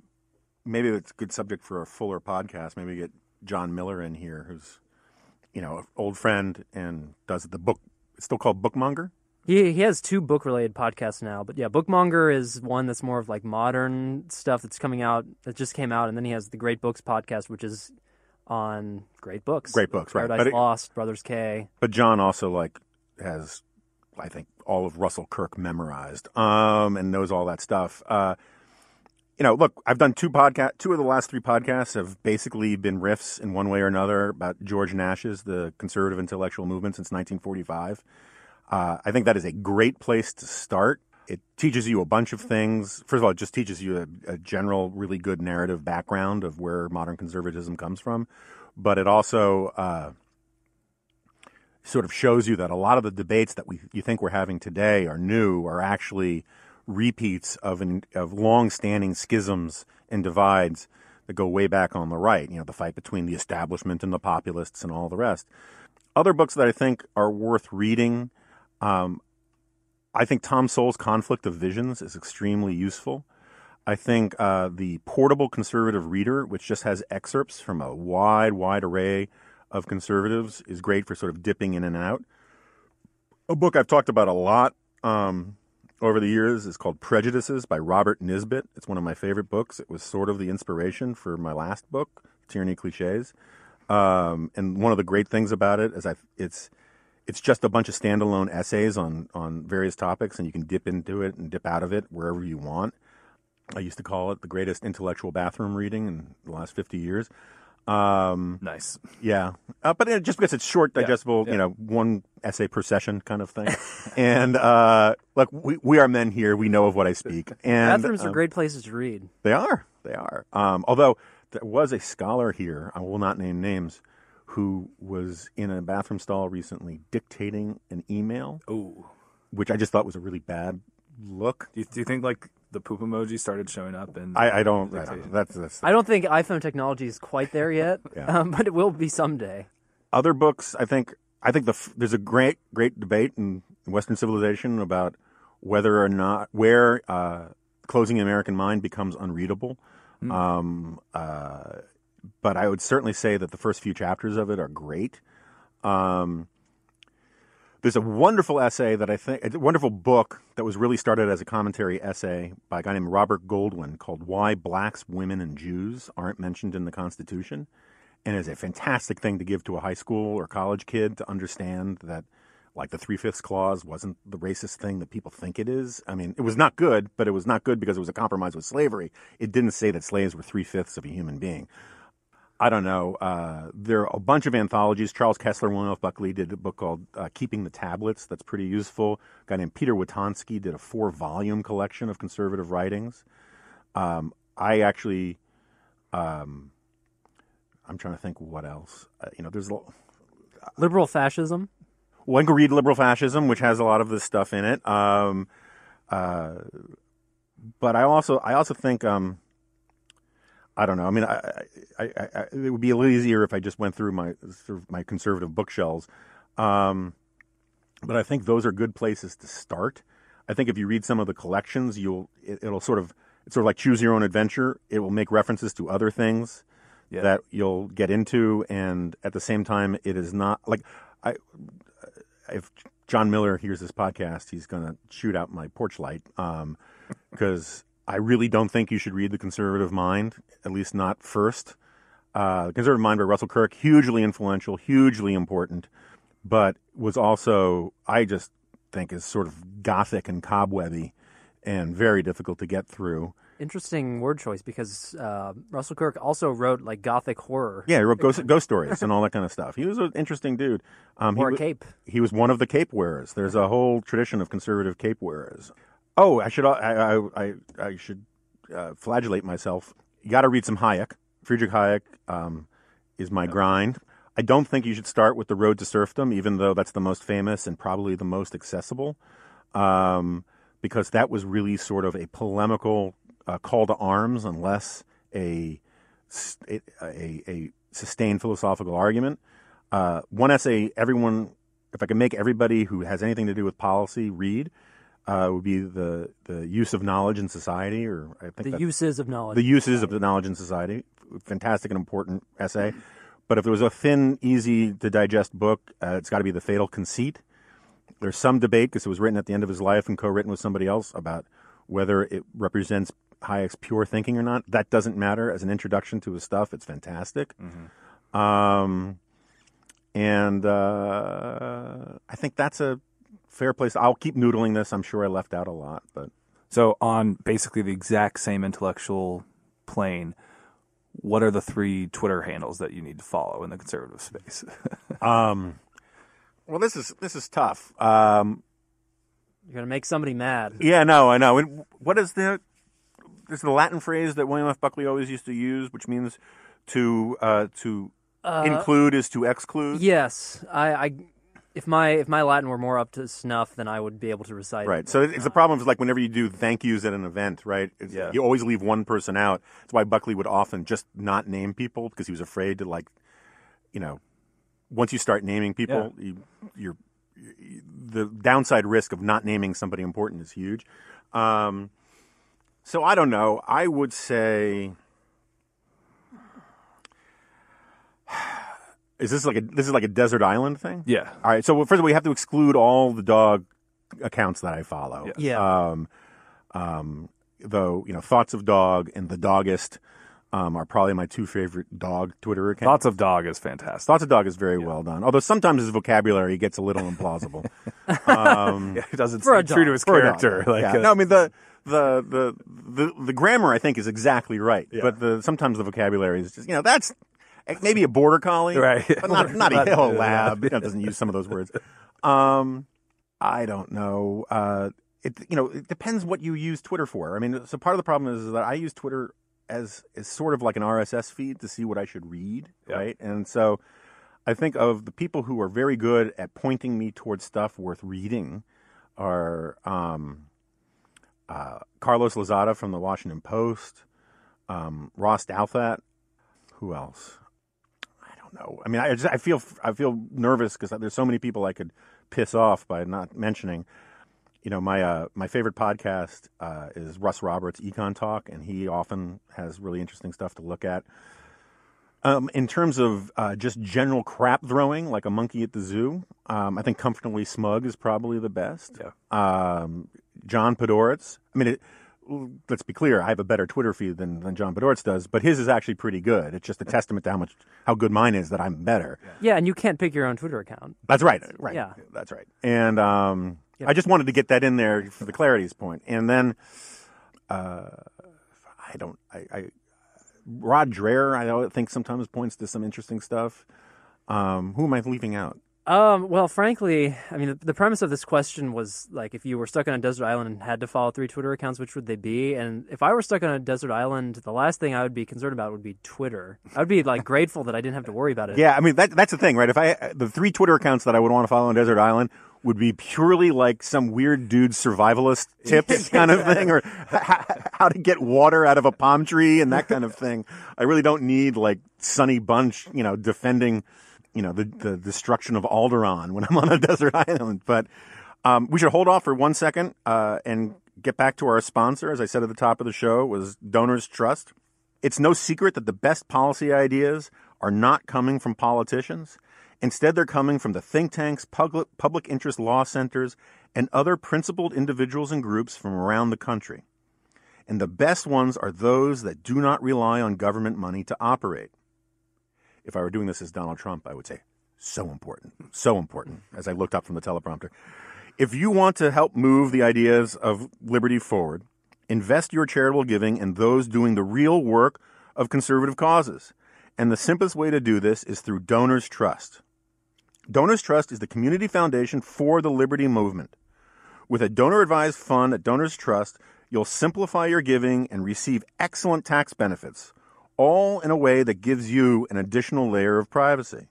S1: maybe it's a good subject for a fuller podcast. Maybe get John Miller in here, who's you know an old friend and does the book. It's still called Bookmonger.
S3: He he has two book related podcasts now, but yeah, Bookmonger is one that's more of like modern stuff that's coming out that just came out, and then he has the Great Books podcast, which is on great books,
S1: Great books, right.
S3: Paradise
S1: But it-
S3: Lost, Brothers K.
S1: But John also like has, I think, all of Russell Kirk memorized, um, and knows all that stuff. Uh, you know, look, I've done two podcast, two of the last three podcasts have basically been riffs in one way or another about George Nash's the conservative intellectual movement since 1945. Uh, I think that is a great place to start. It teaches you a bunch of things. First of all, it just teaches you a, a general, really good narrative background of where modern conservatism comes from. But it also uh, sort of shows you that a lot of the debates that we you think we're having today are new are actually repeats of an, of long-standing schisms and divides that go way back on the right. You know, the fight between the establishment and the populists and all the rest. Other books that I think are worth reading. Um, I think Tom Sowell's Conflict of Visions is extremely useful. I think uh, the Portable Conservative Reader, which just has excerpts from a wide, wide array of conservatives, is great for sort of dipping in and out. A book I've talked about a lot um, over the years is called Prejudices by Robert Nisbet. It's one of my favorite books. It was sort of the inspiration for my last book, Tyranny Cliches. Um, and one of the great things about it is I, it's it's just a bunch of standalone essays on on various topics, and you can dip into it and dip out of it wherever you want. I used to call it the greatest intellectual bathroom reading in the last 50 years. Um,
S2: Nice.
S1: yeah, uh, but it, just because it's short, digestible,
S2: yeah.
S1: you know, one essay per session kind of thing. and uh, look, we, we are men here. We know of what I speak. And
S3: Bathrooms are
S1: um,
S3: great places to read.
S1: They are. They are. Um, although there was a scholar here, I will not name names, who was in a bathroom stall recently dictating an email,
S2: Oh.
S1: which I just thought was a really bad look.
S2: Do you, do you think like the poop emoji started showing up and
S1: I, I don't. I don't that's, that's
S3: I don't think iPhone technology is quite there yet,
S1: Yeah.
S3: um, but it will be someday.
S1: other books. I think. I think the there's a great great debate in Western civilization about whether or not where uh, closing the American mind becomes unreadable. Um, uh, but I would certainly say that the first few chapters of it are great. Um, there's a wonderful essay that I think, a wonderful book that was really started as a commentary essay by a guy named Robert Goldwin called Why Blacks, Women, and Jews Aren't Mentioned in the Constitution. And is a fantastic thing to give to a high school or college kid to understand that, like, the Three Fifths Clause wasn't the racist thing that people think it is. I mean, it was not good, but it was not good because it was a compromise with slavery. It didn't say that slaves were three fifths of a human being. I don't know. Uh, there are a bunch of anthologies. Charles Kesler, William F. Buckley did a book called uh, Keeping the Tablets. That's pretty useful. A guy named Peter Witonski did a four volume collection of conservative writings. Um, I actually, um, I'm trying to think what else. Uh, you know, there's l-
S3: Liberal fascism.
S1: one can read Liberal Fascism, which has a lot of this stuff in it. Um, uh, but I also, I also think, um, I don't know. I mean, I, I, I, it would be a little easier if I just went through my sort of my conservative bookshelves. Um, but I think those are good places to start. I think if you read some of the collections, you'll it, it'll sort of it's sort of like choose your own adventure. It will make references to other things
S2: Yeah.
S1: that you'll get into, and at the same time, it is not like I. If John Miller hears this podcast, he's going to shoot out my porch light because I really don't think you should read The Conservative Mind, at least not first. Uh, the Conservative Mind by Russell Kirk, hugely influential, hugely important, but was also, I just think, is sort of gothic and cobwebby and very difficult to get through.
S3: Interesting word choice because uh, Russell Kirk also wrote like gothic horror
S1: Yeah, he wrote ghost, ghost stories and all that kind of stuff. He was an interesting dude. Um, he
S3: cape.
S1: he was one of the cape wearers. There's a whole tradition of conservative cape wearers. Oh, I should I I I, I should uh, flagellate myself. You got to read some Hayek. Friedrich Hayek um, is my grind. I don't think you should start with the Road to Serfdom, even though that's the most famous and probably the most accessible, um, because that was really sort of a polemical uh, call to arms, unless a a, a, a sustained philosophical argument. Uh, one essay everyone, if I can make everybody who has anything to do with policy read, uh, would be the the use of knowledge in society, or I think
S3: The uses of knowledge.
S1: the uses of the knowledge in society. Fantastic and important essay. But if there was a thin, easy to digest book, uh, it's got to be The Fatal Conceit. There's some debate because it was written at the end of his life and co-written with somebody else about whether it represents Hayek's pure thinking or not. That doesn't matter. As an introduction to his stuff, it's fantastic. Um, and uh, I think that's a fair place. I'll keep noodling this. I'm sure I left out a lot, but
S2: So on basically the exact same intellectual plane, what are the three Twitter handles that you need to follow in the conservative space?
S1: Um, well, this is this is tough. Um,
S3: You're gonna make somebody mad.
S1: yeah, no, I know. And what is the this is the Latin phrase that William F. Buckley always used to use, which means to uh, to include is to exclude.
S3: Yes, I, I if my if my Latin were more up to snuff, then I would be able to recite.
S1: Right.
S3: It.
S1: So it's the problem is like whenever you do thank yous at an event, right? It's,
S2: Yeah.
S1: You always leave one person out. That's why Buckley would often just not name people because he was afraid to like, you know, once you start naming people, you, you're the downside risk of not naming somebody important is huge. Um, so I don't know. I would say. Is this like a this is like a desert island thing?
S2: Yeah.
S1: All right. So well, first of all, we have to exclude all the dog accounts that I follow.
S2: Yeah.
S3: Yeah.
S1: Um, um, though you know, thoughts of dog and the Dogist um, are probably my two favorite dog Twitter accounts.
S2: Thoughts of Dog is fantastic.
S1: Thoughts of dog is very well done. Although sometimes his vocabulary gets a little implausible. um,
S2: Yeah, he doesn't
S3: For a
S2: stay true to
S3: dog.
S2: his
S1: for a dog.
S2: character. Like,
S1: yeah.
S2: uh,
S1: no, I mean the, the the the the grammar I think is exactly right,
S2: Yeah.
S1: but the sometimes the vocabulary is just you know that's maybe a border collie,
S2: Right.
S1: But not not a
S2: yeah.
S1: lab. You know, doesn't use some of those words. Um, I don't know. Uh, it you know it depends what you use Twitter for. I mean, so part of the problem is that I use Twitter as as sort of like an RSS feed to see what I should read,
S2: Yeah.
S1: right? And so I think of the people who are very good at pointing me towards stuff worth reading are um, uh, Carlos Lozada from the Washington Post, um, Ross Douthat. Who else? Don't know. I mean, I just I feel I feel nervous because there's so many people I could piss off by not mentioning. You know, my uh, my favorite podcast uh, is Russ Roberts Econ Talk, and he often has really interesting stuff to look at. Um, in terms of uh, just general crap throwing, like a monkey at the zoo, um, I think comfortably smug is probably the best.
S2: Yeah.
S1: Um, John Podhoretz. I mean, it, let's be clear. I have a better Twitter feed than, than John Podhoretz does, but his is actually pretty good. It's just a testament to how much how good mine is that I'm better.
S3: Yeah, and you can't pick your own Twitter account.
S1: That's right. Right.
S3: Yeah.
S1: That's right. And um,
S3: Yep.
S1: I just wanted to get that in there for the clarity's point. And then uh, I don't. I, I Rod Dreher. I think sometimes points to some interesting stuff. Um, who am I leaving out?
S3: Um, well, frankly, I mean, the, the premise of this question was like, if you were stuck on a desert island and had to follow three Twitter accounts, which would they be? And if I were stuck on a desert island, the last thing I would be concerned about would be Twitter. I would be like grateful that I didn't have to worry about it.
S1: Yeah, I mean that that's the thing, right? If I the three Twitter accounts that I would want to follow on Desert Island would be purely like some weird dude survivalist tips kind of thing, or how to get water out of a palm tree and that kind of thing. I really don't need like Sonny Bunch, you know, defending, you know, the the destruction of Alderaan when I'm on a desert island. But um, we should hold off for one second uh, and get back to our sponsor. As I said at the top of the show, was Donors Trust. It's no secret that the best policy ideas are not coming from politicians. Instead, they're coming from the think tanks, public, public interest law centers, and other principled individuals and groups from around the country. And the best ones are those that do not rely on government money to operate. If I were doing this as Donald Trump, I would say, so important, so important, as I looked up from the teleprompter. If you want to help move the ideas of liberty forward, invest your charitable giving in those doing the real work of conservative causes. And the simplest way to do this is through Donors Trust. Donors Trust is the community foundation for the liberty movement. With a donor advised fund at Donors Trust, you'll simplify your giving and receive excellent tax benefits, all in a way that gives you an additional layer of privacy.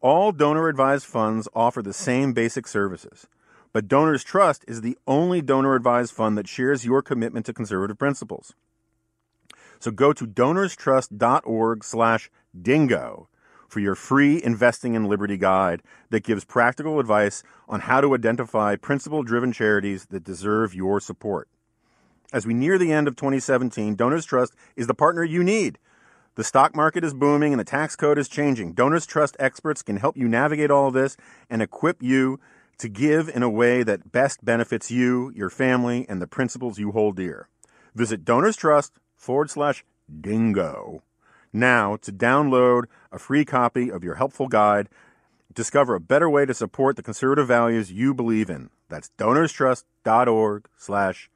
S1: All donor advised funds offer the same basic services, but Donors Trust is the only donor advised fund that shares your commitment to conservative principles. So go to donorstrust.org slash dingo for your free investing in liberty guide that gives practical advice on how to identify principle driven charities that deserve your support. As we near the end of 2017, Donors Trust is the partner you need. The stock market is booming and the tax code is changing. Donors Trust experts can help you navigate all of this and equip you to give in a way that best benefits you, your family, and the principles you hold dear. Visit Donors Trust forward slash dingo now to download a free copy of your helpful guide. Discover a better way to support the conservative values you believe in. That's donorstrust.org slash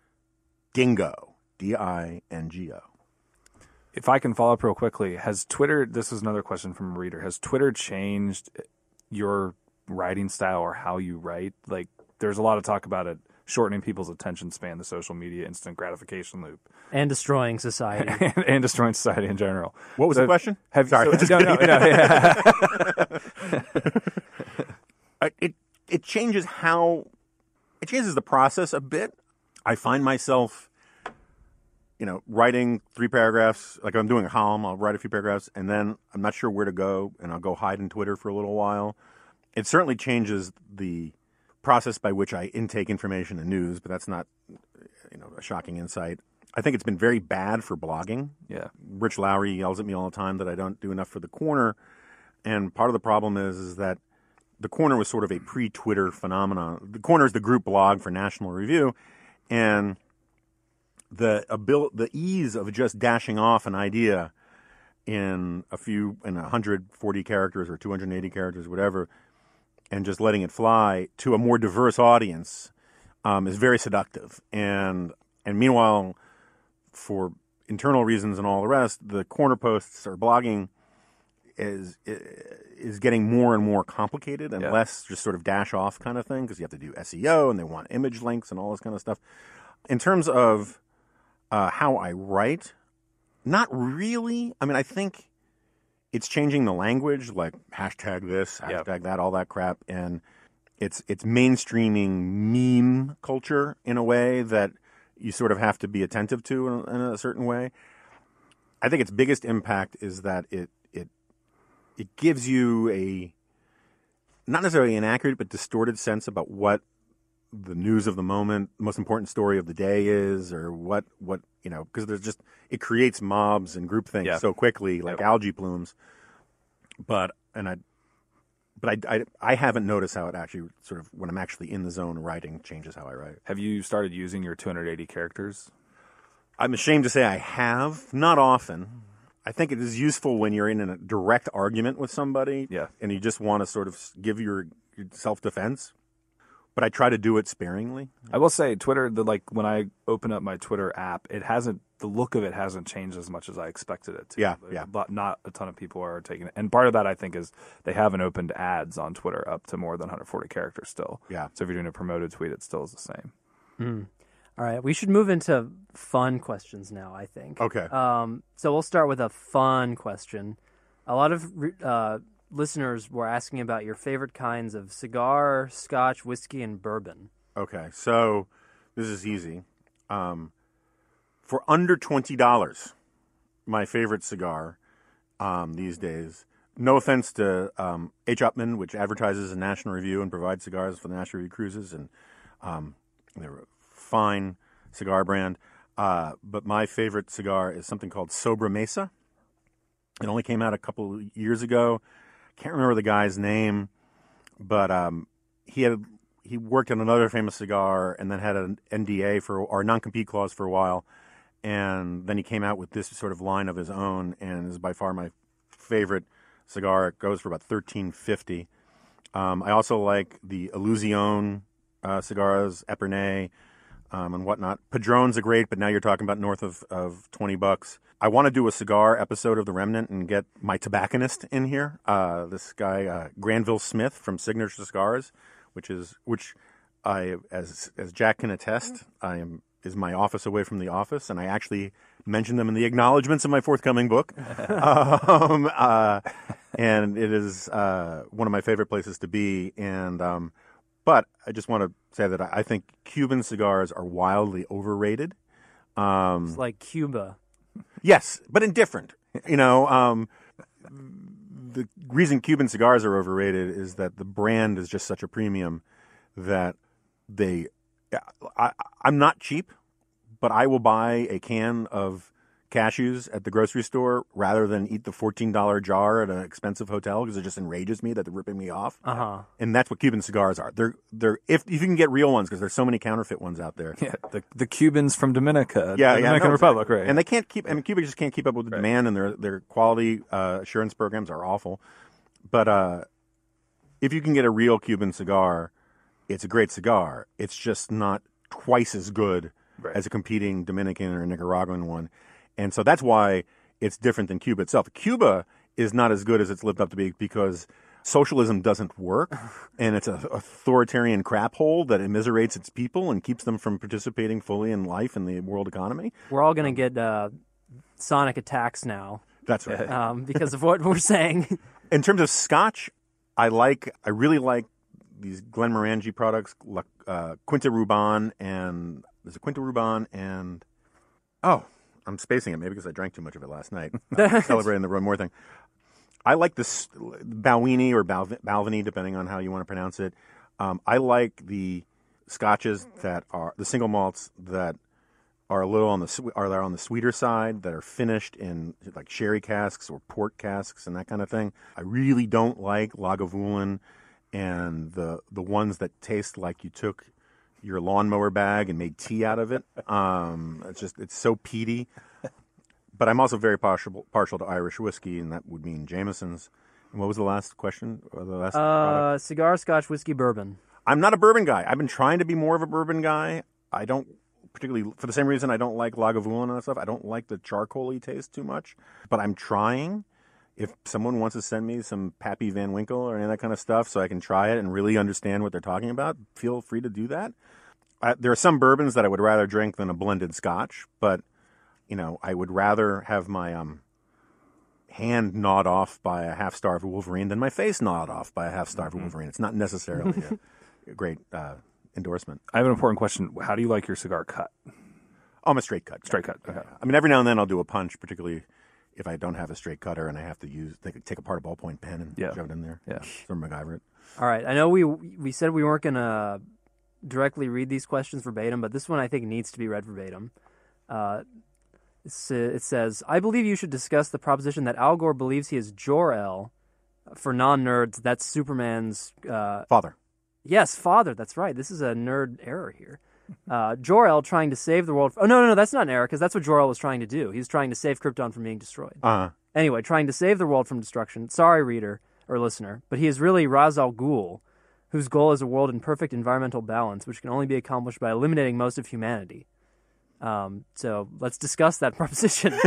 S1: dingo. D-I-N-G-O.
S2: If I can follow up real quickly, has Twitter, this is another question from a reader, has Twitter changed your writing style or how you write? Like, there's a lot of talk about it shortening people's attention span, the social media instant gratification loop,
S3: And destroying society.
S2: and, and destroying society in general.
S1: What was
S2: So
S1: the question?
S2: Have,
S1: Sorry,
S2: so-
S1: just
S2: no, no,
S1: kidding.
S2: no, yeah.
S1: Uh, I, it changes how it changes the process a bit. I find myself, you know, writing three paragraphs. Like I'm doing a column, I'll write a few paragraphs, and then I'm not sure where to go, and I'll go hide in Twitter for a little while. It certainly changes the process by which I intake information and news, but that's not, you know, a shocking insight. I think it's been very bad for blogging.
S2: Yeah.
S1: Rich Lowry yells at me all the time that I don't do enough for the corner, and part of the problem is is that the corner was sort of a pre-Twitter phenomenon. The corner is the group blog for National Review, and the abil- the ease of just dashing off an idea in a few in 140 characters or 280 characters, whatever, and just letting it fly to a more diverse audience um, is very seductive. And and meanwhile, for internal reasons and all the rest, the corner posts or blogging is is getting more and more complicated and
S2: Yeah.
S1: less just sort of dash off kind of thing because you have to do SEO and they want image links and all this kind of stuff. In terms of uh, how I write, not really. I mean, I think it's changing the language, like hashtag this,
S2: Yeah.
S1: hashtag that, all that crap, and it's it's mainstreaming meme culture in a way that you sort of have to be attentive to in, in a certain way. I think its biggest impact is that it it gives you a not necessarily an accurate but distorted sense about what the news of the moment, the most important story of the day is, or what what you know, because there's just it creates mobs and groupthink
S2: Yeah.
S1: so quickly, like
S2: Yep.
S1: algae plumes. But and I, but I, I I haven't noticed how it actually sort of when I'm actually in the zone writing changes how I write.
S2: Have you started using your 280 characters?
S1: I'm ashamed to say I have, not often. I think it is useful when you're in a direct argument with somebody
S2: Yeah.
S1: and you just want to sort of give your, your self defense. But I try to do it sparingly.
S2: I will say Twitter, the like when I open up my Twitter app, it hasn't the look of it hasn't changed as much as I expected it to.
S1: Yeah, yeah.
S2: But not a ton of people are taking it, and part of that I think is they haven't opened ads on Twitter up to more than 140 characters still.
S1: Yeah.
S2: So if you're doing a promoted tweet, it still is the same. Hmm.
S3: All right, we should move into fun questions now. I think.
S1: Okay.
S3: Um, so we'll start with a fun question. A lot of uh, listeners were asking about your favorite kinds of cigar, scotch, whiskey, and bourbon.
S1: Okay, so this is easy. Um, for under twenty dollars, my favorite cigar um, these days. No offense to um, H. Upmann, which advertises a National Review and provides cigars for the National Review cruises, and um, they're fine cigar brand. Uh, but my favorite cigar is something called Sobremesa. It only came out a couple years ago. Can't remember the guy's name, but um, he had he worked on another famous cigar and then had an NDA for or non compete clause for a while, and then he came out with this sort of line of his own, and is by far my favorite cigar. It goes for about thirteen fifty. Um, I also like the Illusione uh, cigars, Epernay, um, and whatnot. Padrones are great, but now you're talking about north of, of 20 bucks. I want to do a cigar episode of The Remnant and get my tobacconist in here. Uh, this guy, uh, Granville Smith from Signature Cigars, which is, which I, as, as Jack can attest, I am, is my office away from the office. And I actually mentioned them in the acknowledgments of my forthcoming book. um, uh, and it is, uh, one of my favorite places to be. And, um, but I just want to say that I think Cuban cigars are wildly overrated. Um,
S3: It's like Cuba.
S1: yes, but indifferent. You know, um, the reason Cuban cigars are overrated is that the brand is just such a premium that they. I, I'm not cheap, but I will buy a can of cashews at the grocery store rather than eat the $14 jar at an expensive hotel because it just enrages me that they're ripping me off.
S3: Uh huh.
S1: And that's what Cuban cigars are. They're they're if, if you can get real ones because there's so many counterfeit ones out there.
S2: Yeah, the the Cubans from Dominica,
S1: Yeah,
S2: the
S1: yeah,
S2: Dominican
S1: no,
S2: Republic, right?
S1: And they can't keep. I mean, Cuba just can't keep up with the
S2: Right.
S1: demand, and their their quality uh, assurance programs are awful. But uh, if you can get a real Cuban cigar, it's a great cigar. It's just not twice as good
S2: Right.
S1: as a competing Dominican or Nicaraguan one, and so that's why it's different than Cuba itself. Cuba is not as good as it's lived up to be because socialism doesn't work, and it's an authoritarian crap hole that immiserates its people and keeps them from participating fully in life and the world economy.
S3: We're all gonna get uh, sonic attacks now
S1: That's right.
S3: um, because of what we're saying.
S1: In terms of scotch, I like I really like these Glenmorangie products, uh, Quinta Ruban, and there's a Quinta Ruban and oh, I'm spacing it maybe because I drank too much of it last night, celebrating the Roy Moore thing. I like this Balvenie or Balv- Balvenie, depending on how you want to pronounce it. Um, I like the scotches that are the single malts that are a little on the are there on the sweeter side that are finished in like sherry casks or port casks and that kind of thing. I really don't like Lagavulin and the the ones that taste like you took your lawnmower bag and made tea out of it. Um, it's just it's so peaty. But I'm also very partial partial to Irish whiskey, and that would mean Jameson's. And what was the last question? Or the last product?
S3: Uh, cigar, scotch, whiskey, bourbon.
S1: I'm not a bourbon guy. I've been trying to be more of a bourbon guy. I don't particularly for the same reason I don't like Lagavulin and stuff. I don't like the charcoaly taste too much. But I'm trying. If someone wants to send me some Pappy Van Winkle or any of that kind of stuff, so I can try it and really understand what they're talking about, feel free to do that. I, there are some bourbons that I would rather drink than a blended Scotch, but you know, I would rather have my um, hand gnawed off by a half starved Wolverine than my face gnawed off by a half starved Wolverine. It's not necessarily a, a great uh, endorsement.
S2: I have an important question. How do you like your cigar cut?
S1: Oh, I'm a straight cut. guy.
S2: Straight cut. Okay.
S1: I mean, every now and then I'll do a punch, particularly if I don't have a straight cutter and I have to use take, take apart a ballpoint pen and
S2: Yeah.
S1: shove it in there.
S2: Yeah.
S1: Sort of MacGyver it.
S3: All right. I know we we said we weren't gonna directly read these questions verbatim, but this one I think needs to be read verbatim. Uh, uh, it says, "I believe you should discuss the proposition that Al Gore believes he is Jor El. For non-nerds, that's Superman's uh,
S1: Father.
S3: Yes, father. That's right. This is a nerd error here. Uh, Jor-El trying to save the world. Oh no, no, no. That's not an error because that's what Jor-El was trying to do. He was trying to save Krypton from being destroyed.
S1: Uh,
S3: Anyway, trying to save the world from destruction. Sorry, reader or listener, but he is really Ra's al Ghul, whose goal is a world in perfect environmental balance, which can only be accomplished by eliminating most of humanity. Um, so let's discuss that proposition.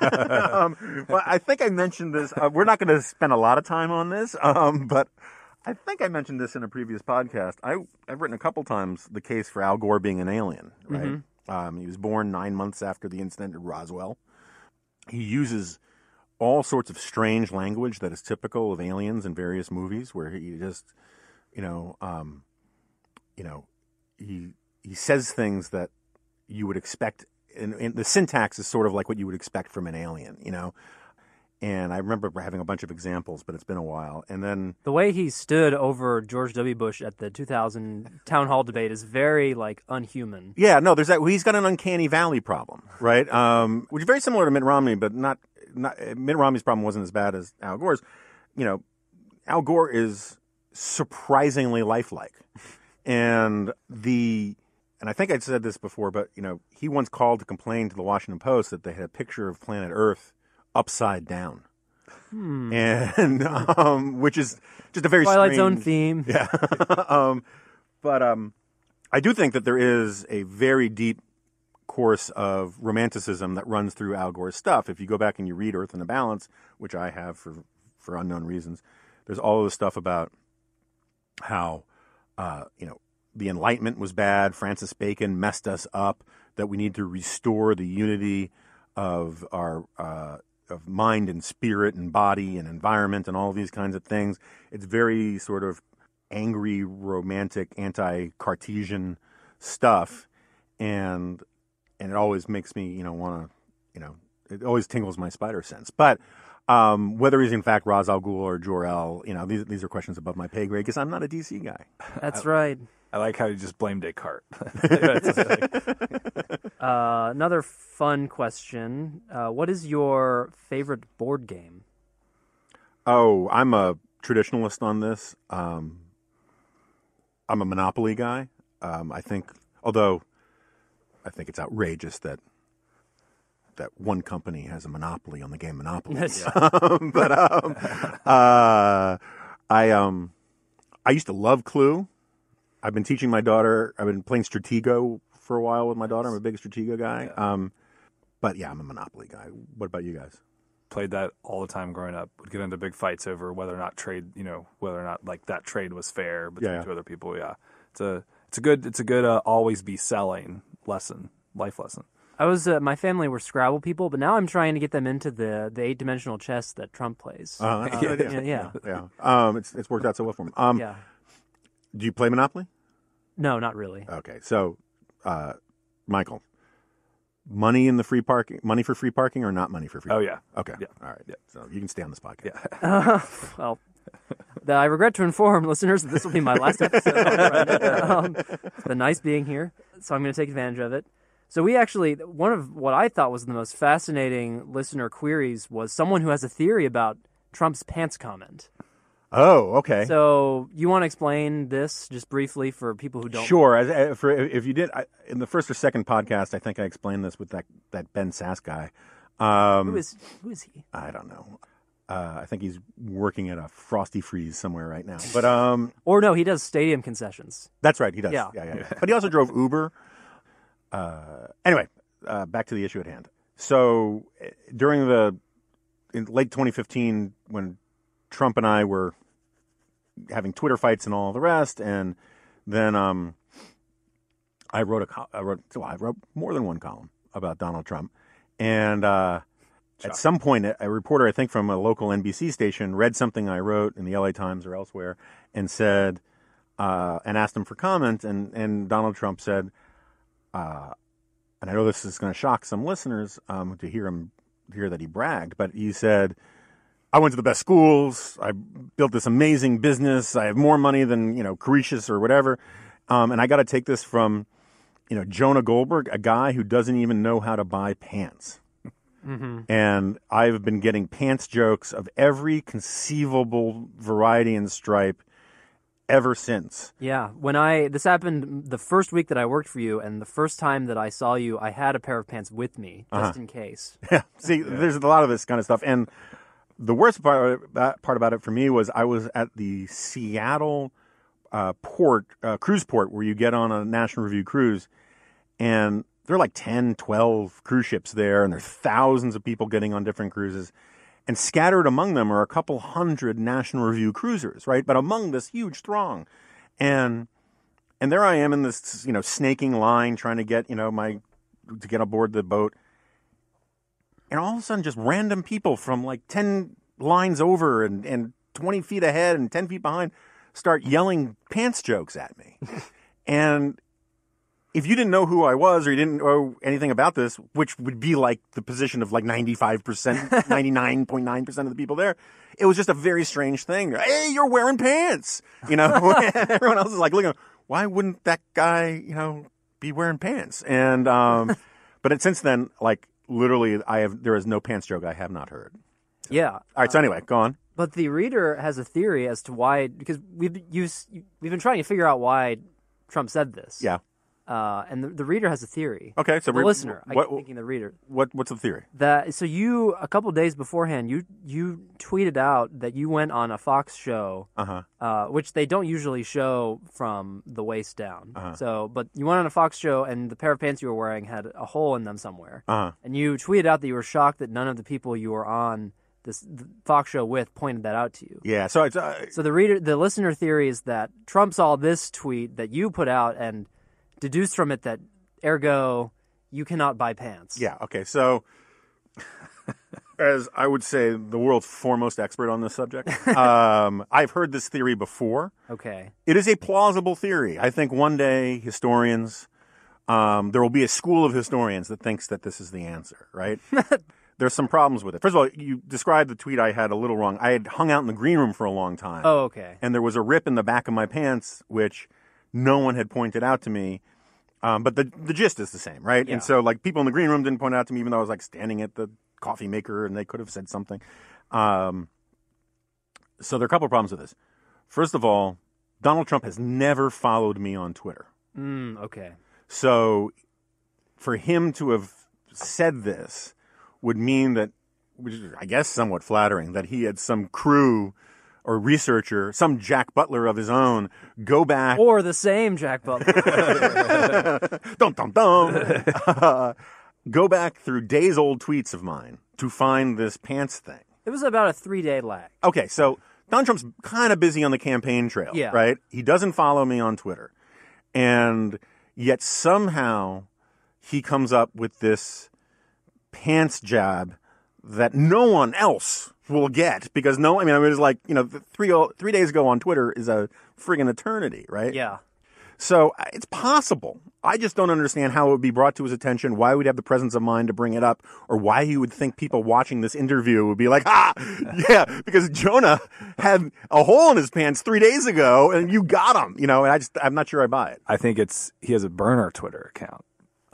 S1: um, well, I think I mentioned this. Uh, we're not going to spend a lot of time on this, um, but I think I mentioned this in a previous podcast. I, I've written a couple times the case for Al Gore being an alien. Right? Um, he was born nine months after the incident at Roswell. He uses all sorts of strange language that is typical of aliens in various movies, where he just, you know, um, you know, he he says things that you would expect. And, and the syntax is sort of like what you would expect from an alien, you know. And I remember having a bunch of examples, but it's been a while. And then
S3: the way he stood over George W. Bush at the 2000 town hall debate is very like unhuman.
S1: Yeah, no, there's that. He's got an uncanny valley problem, right? Um, which is very similar to Mitt Romney, but not. Not Mitt Romney's problem wasn't as bad as Al Gore's. You know, Al Gore is surprisingly lifelike, and the. And I think I'd said this before, but you know, he once called to complain to the Washington Post that they had a picture of planet Earth upside down, and um, which is just a very
S3: Twilight Zone theme.
S1: yeah. um, but um, I do think that there is a very deep course of romanticism that runs through Al Gore's stuff. If you go back and you read Earth in the Balance, which I have for for unknown reasons, there's all of this stuff about how uh, you know the Enlightenment was bad. Francis Bacon messed us up. That we need to restore the unity of our uh, of mind and spirit and body and environment and all these kinds of things. It's very sort of angry, romantic, anti-Cartesian stuff, and and it always makes me, you know, want to, you know, it always tingles my spider sense. But um, whether he's in fact Ra's al Ghul or Jor El, you know, these these are questions above my pay grade because I'm not a DC guy.
S3: That's right.
S2: I like how you just blame Descartes.
S3: Uh, another fun question: uh, What is your favorite board game?
S1: Oh, I'm a traditionalist on this. Um, I'm a Monopoly guy. Um, I think, although I think it's outrageous that that one company has a monopoly on the game Monopoly.
S3: Yes.
S1: Um, but um, uh, I um, I used to love Clue. I've been teaching my daughter. I've been playing Stratego for a while with my daughter. I'm a big Stratego guy. Um, but yeah, I'm a Monopoly guy. What about you guys?
S2: Played that all the time growing up. Would get into big fights over whether or not trade, you know, whether or not like that trade was fair between
S1: Yeah, yeah.
S2: two other people. Yeah, it's a it's a good it's a good uh, always be selling lesson, life lesson.
S3: I was uh, my family were Scrabble people, but now I'm trying to get them into the the eight dimensional chess that Trump plays.
S1: Uh, that's a good idea.
S3: yeah, yeah,
S1: yeah. Um, it's it's worked out so well for me. Um,
S3: yeah.
S1: Do you play Monopoly?
S3: No, not really.
S1: Okay, so uh, Michael, money in the free parking, money for free parking, or not money for free?
S2: Oh yeah.
S1: Okay.
S2: Yeah.
S1: All right. Yeah. So you can stay on this podcast.
S2: Yeah.
S3: well, th- I regret to inform listeners that this will be my last episode. um, it's been nice being here, so I'm going to take advantage of it. So we actually, one of what I thought was the most fascinating listener queries was someone who has a theory about Trump's pants comment.
S1: Oh, okay.
S3: So you want to explain this just briefly for people who don't?
S1: Sure. As, uh, for if you did I, in the first or second podcast, I think I explained this with that that Ben Sasse guy. Um,
S3: Who is who is he?
S1: I don't know. Uh, I think he's working at a Frosty Freeze somewhere right now. But um,
S3: Or no, he does stadium concessions.
S1: that's right. He does.
S3: Yeah.
S1: yeah, yeah. But he also drove Uber. Uh, anyway, uh, back to the issue at hand. So uh, during the in late 2015, when Trump and I were having Twitter fights and all the rest, and then um, I wrote a col- I wrote well, I wrote more than one column about Donald Trump, and uh, at some point, a a reporter I think from a local NBC station read something I wrote in the LA Times or elsewhere, and said uh, and asked him for comment, and and Donald Trump said, uh, and I know this is going to shock some listeners um, to hear him hear that he bragged, but he said. I went to the best schools. I built this amazing business. I have more money than you know Croesus or whatever. Um, and I got to take this from you know Jonah Goldberg, a guy who doesn't even know how to buy pants. And I've been getting pants jokes of every conceivable variety and stripe ever since.
S3: Yeah, when I this happened the first week that I worked for you, and the first time that I saw you, I had a pair of pants with me just in case.
S1: Yeah. See, there's a lot of this kind of stuff, and the worst part about, part about it for me was I was at the Seattle uh, port uh, cruise port where you get on a National Review cruise, and there are like 10, 12 cruise ships there, and there's thousands of people getting on different cruises. And scattered among them are a couple hundred National Review cruisers, right? But among this huge throng, and and there I am in this you know snaking line trying to get you know my to get aboard the boat, and all of a sudden just random people from like 10 lines over and, and 20 feet ahead and 10 feet behind start yelling pants jokes at me. And if you didn't know who i was or you didn't know anything about this which would be like the position of like 95% 99.9% of the people there it was just a very strange thing. Hey you're wearing pants! You know? Everyone else is like looking why wouldn't that guy you know be wearing pants? And um but it, since then like literally i have there is no pants joke i have not heard.
S3: Yeah,
S1: all right so uh, anyway go on.
S3: but the reader has a theory as to why because we've used we've been trying to figure out why Trump said this.
S1: yeah
S3: uh, and the, the reader has a theory.
S1: okay so
S3: the
S1: we-
S3: listener,
S1: what,
S3: keep thinking the reader.
S1: what what's the theory
S3: That so you a couple days beforehand you you tweeted out that you went on a Fox show,
S1: uh-huh
S3: uh, which they don't usually show from the waist down.
S1: Uh-huh.
S3: So, but you went on a Fox show and the pair of pants you were wearing had a hole in them somewhere,
S1: uh-huh
S3: and you tweeted out that you were shocked that none of the people you were on this the Fox show with pointed that out to you.
S1: yeah so it's uh,
S3: So the reader, the listener theory is that Trump saw this tweet that you put out and deduced from it that ergo you cannot buy pants.
S1: Yeah. Okay. So, as I would say, the world's foremost expert on this subject, um, I've heard this theory before.
S3: Okay.
S1: It is a plausible theory. I think one day historians, um, there will be a school of historians that thinks that this is the answer. Right. There's some problems with it. First of all, you described the tweet I had a little wrong. I had hung out in the green room for a long time.
S3: Oh, okay.
S1: and there was a rip in the back of my pants, which no one had pointed out to me. Um, but the the gist is the same, right?
S3: Yeah.
S1: And so, like, people in the green room didn't point out to me, even though I was like standing at the coffee maker, and they could have said something. Um, so there are a couple of problems with this. First of all, Donald Trump has never followed me on Twitter,
S3: Mm, okay.
S1: so for him to have said this would mean that, which is, I guess, somewhat flattering, that he had some crew or researcher, some Jack Butler of his own, go back
S3: Or the same Jack Butler.
S1: dum dum dum. Uh, go back through days old tweets of mine to find this pants thing.
S3: it was about a three day lag.
S1: Okay, so Donald Trump's kind of busy on the campaign trail,
S3: Yeah.
S1: right? He doesn't follow me on Twitter, and yet somehow he comes up with this pants jab that no one else will get because no, I mean, I mean, it's like you know, three three days ago on Twitter is a friggin' eternity, right?
S3: Yeah.
S1: So uh, it's possible. I just don't understand how it would be brought to his attention, why we'd have the presence of mind to bring it up, or why he would think people watching this interview would be like, ah, yeah, because Jonah had a hole in his pants three days ago and you got him, you know, and I just, I'm not sure I buy it.
S2: I think it's he has a burner Twitter account.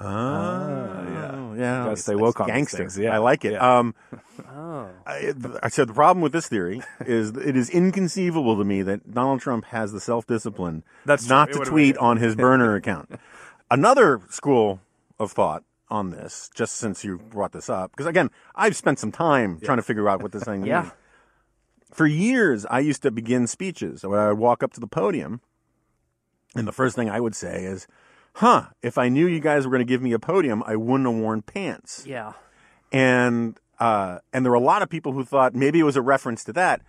S1: Oh, yeah. yeah.
S2: Gotta stay woke on these
S1: gangster.
S2: things, yeah.
S1: I like it.
S2: Yeah.
S1: Um,
S3: Oh.
S1: I, I said the problem with this theory is it is inconceivable to me that Donald Trump has the self discipline
S2: That's
S1: not
S2: true.
S1: To tweet on his burner account. Another school of thought on this, just since you brought this up, because again, I've spent some time trying to figure out what this thing
S3: Yeah.
S1: means. For years, I used to begin speeches when I would walk up to the podium, and the first thing I would say is, "Huh, if I knew you guys were going to give me a podium, I wouldn't have worn pants."
S3: Yeah.
S1: and uh, and there were a lot of people who thought maybe it was a reference to that.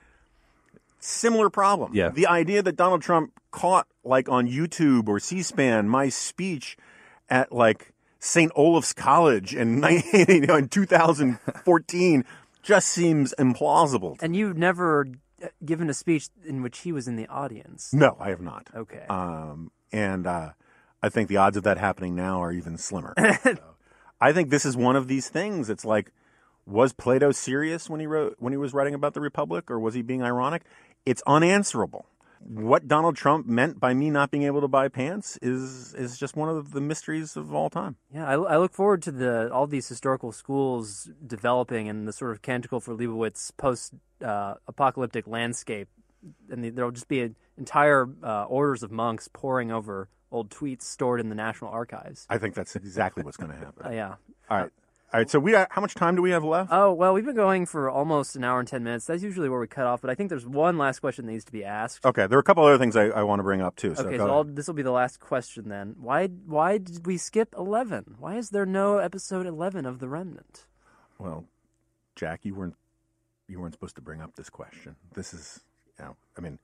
S1: Similar problem.
S2: Yeah.
S1: The idea that Donald Trump caught like on YouTube or C-SPAN my speech at like St. Olaf's College in you know, in 2014 just seems implausible.
S3: And you've never uh, given a speech in which he was in the audience.
S1: No, I have not.
S3: Okay.
S1: Um, and uh, I think the odds of that happening now are even slimmer. So, I think this is one of these things. It's like, was Plato serious when he wrote when he was writing about the Republic, or was he being ironic? It's unanswerable. What Donald Trump meant by me not being able to buy pants is is just one of the mysteries of all time.
S3: Yeah, I, I look forward to the all these historical schools developing and the sort of Canticle for Leibowitz post uh, apocalyptic landscape, and the, there'll just be a, entire uh, orders of monks poring over old tweets stored in the National Archives.
S1: I think that's exactly what's going to happen.
S3: Uh, yeah.
S1: All right, all right. So we how much time do we have left?
S3: Oh well, we've been going for almost an hour and ten minutes. That's usually where we cut off, but I think there's one last question that needs to be asked.
S1: Okay, there are a couple other things I, I want to bring up too. So
S3: Okay, so this will be the last question then. Why why did we skip eleven? Why is there no episode eleven of The Remnant?
S1: Well, Jack, you weren't you weren't supposed to bring up this question. This is, you know, I mean,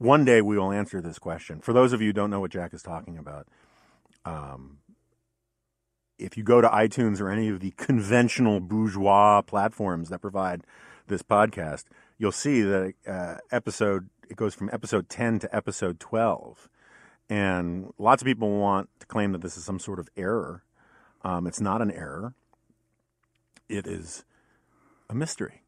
S1: one day we will answer this question. For those of you who don't know what Jack is talking about, um, if you go to iTunes or any of the conventional bourgeois platforms that provide this podcast, you'll see that uh, episode it goes from episode ten to episode twelve, and lots of people want to claim that this is some sort of error. Um, it's not an error it is a mystery.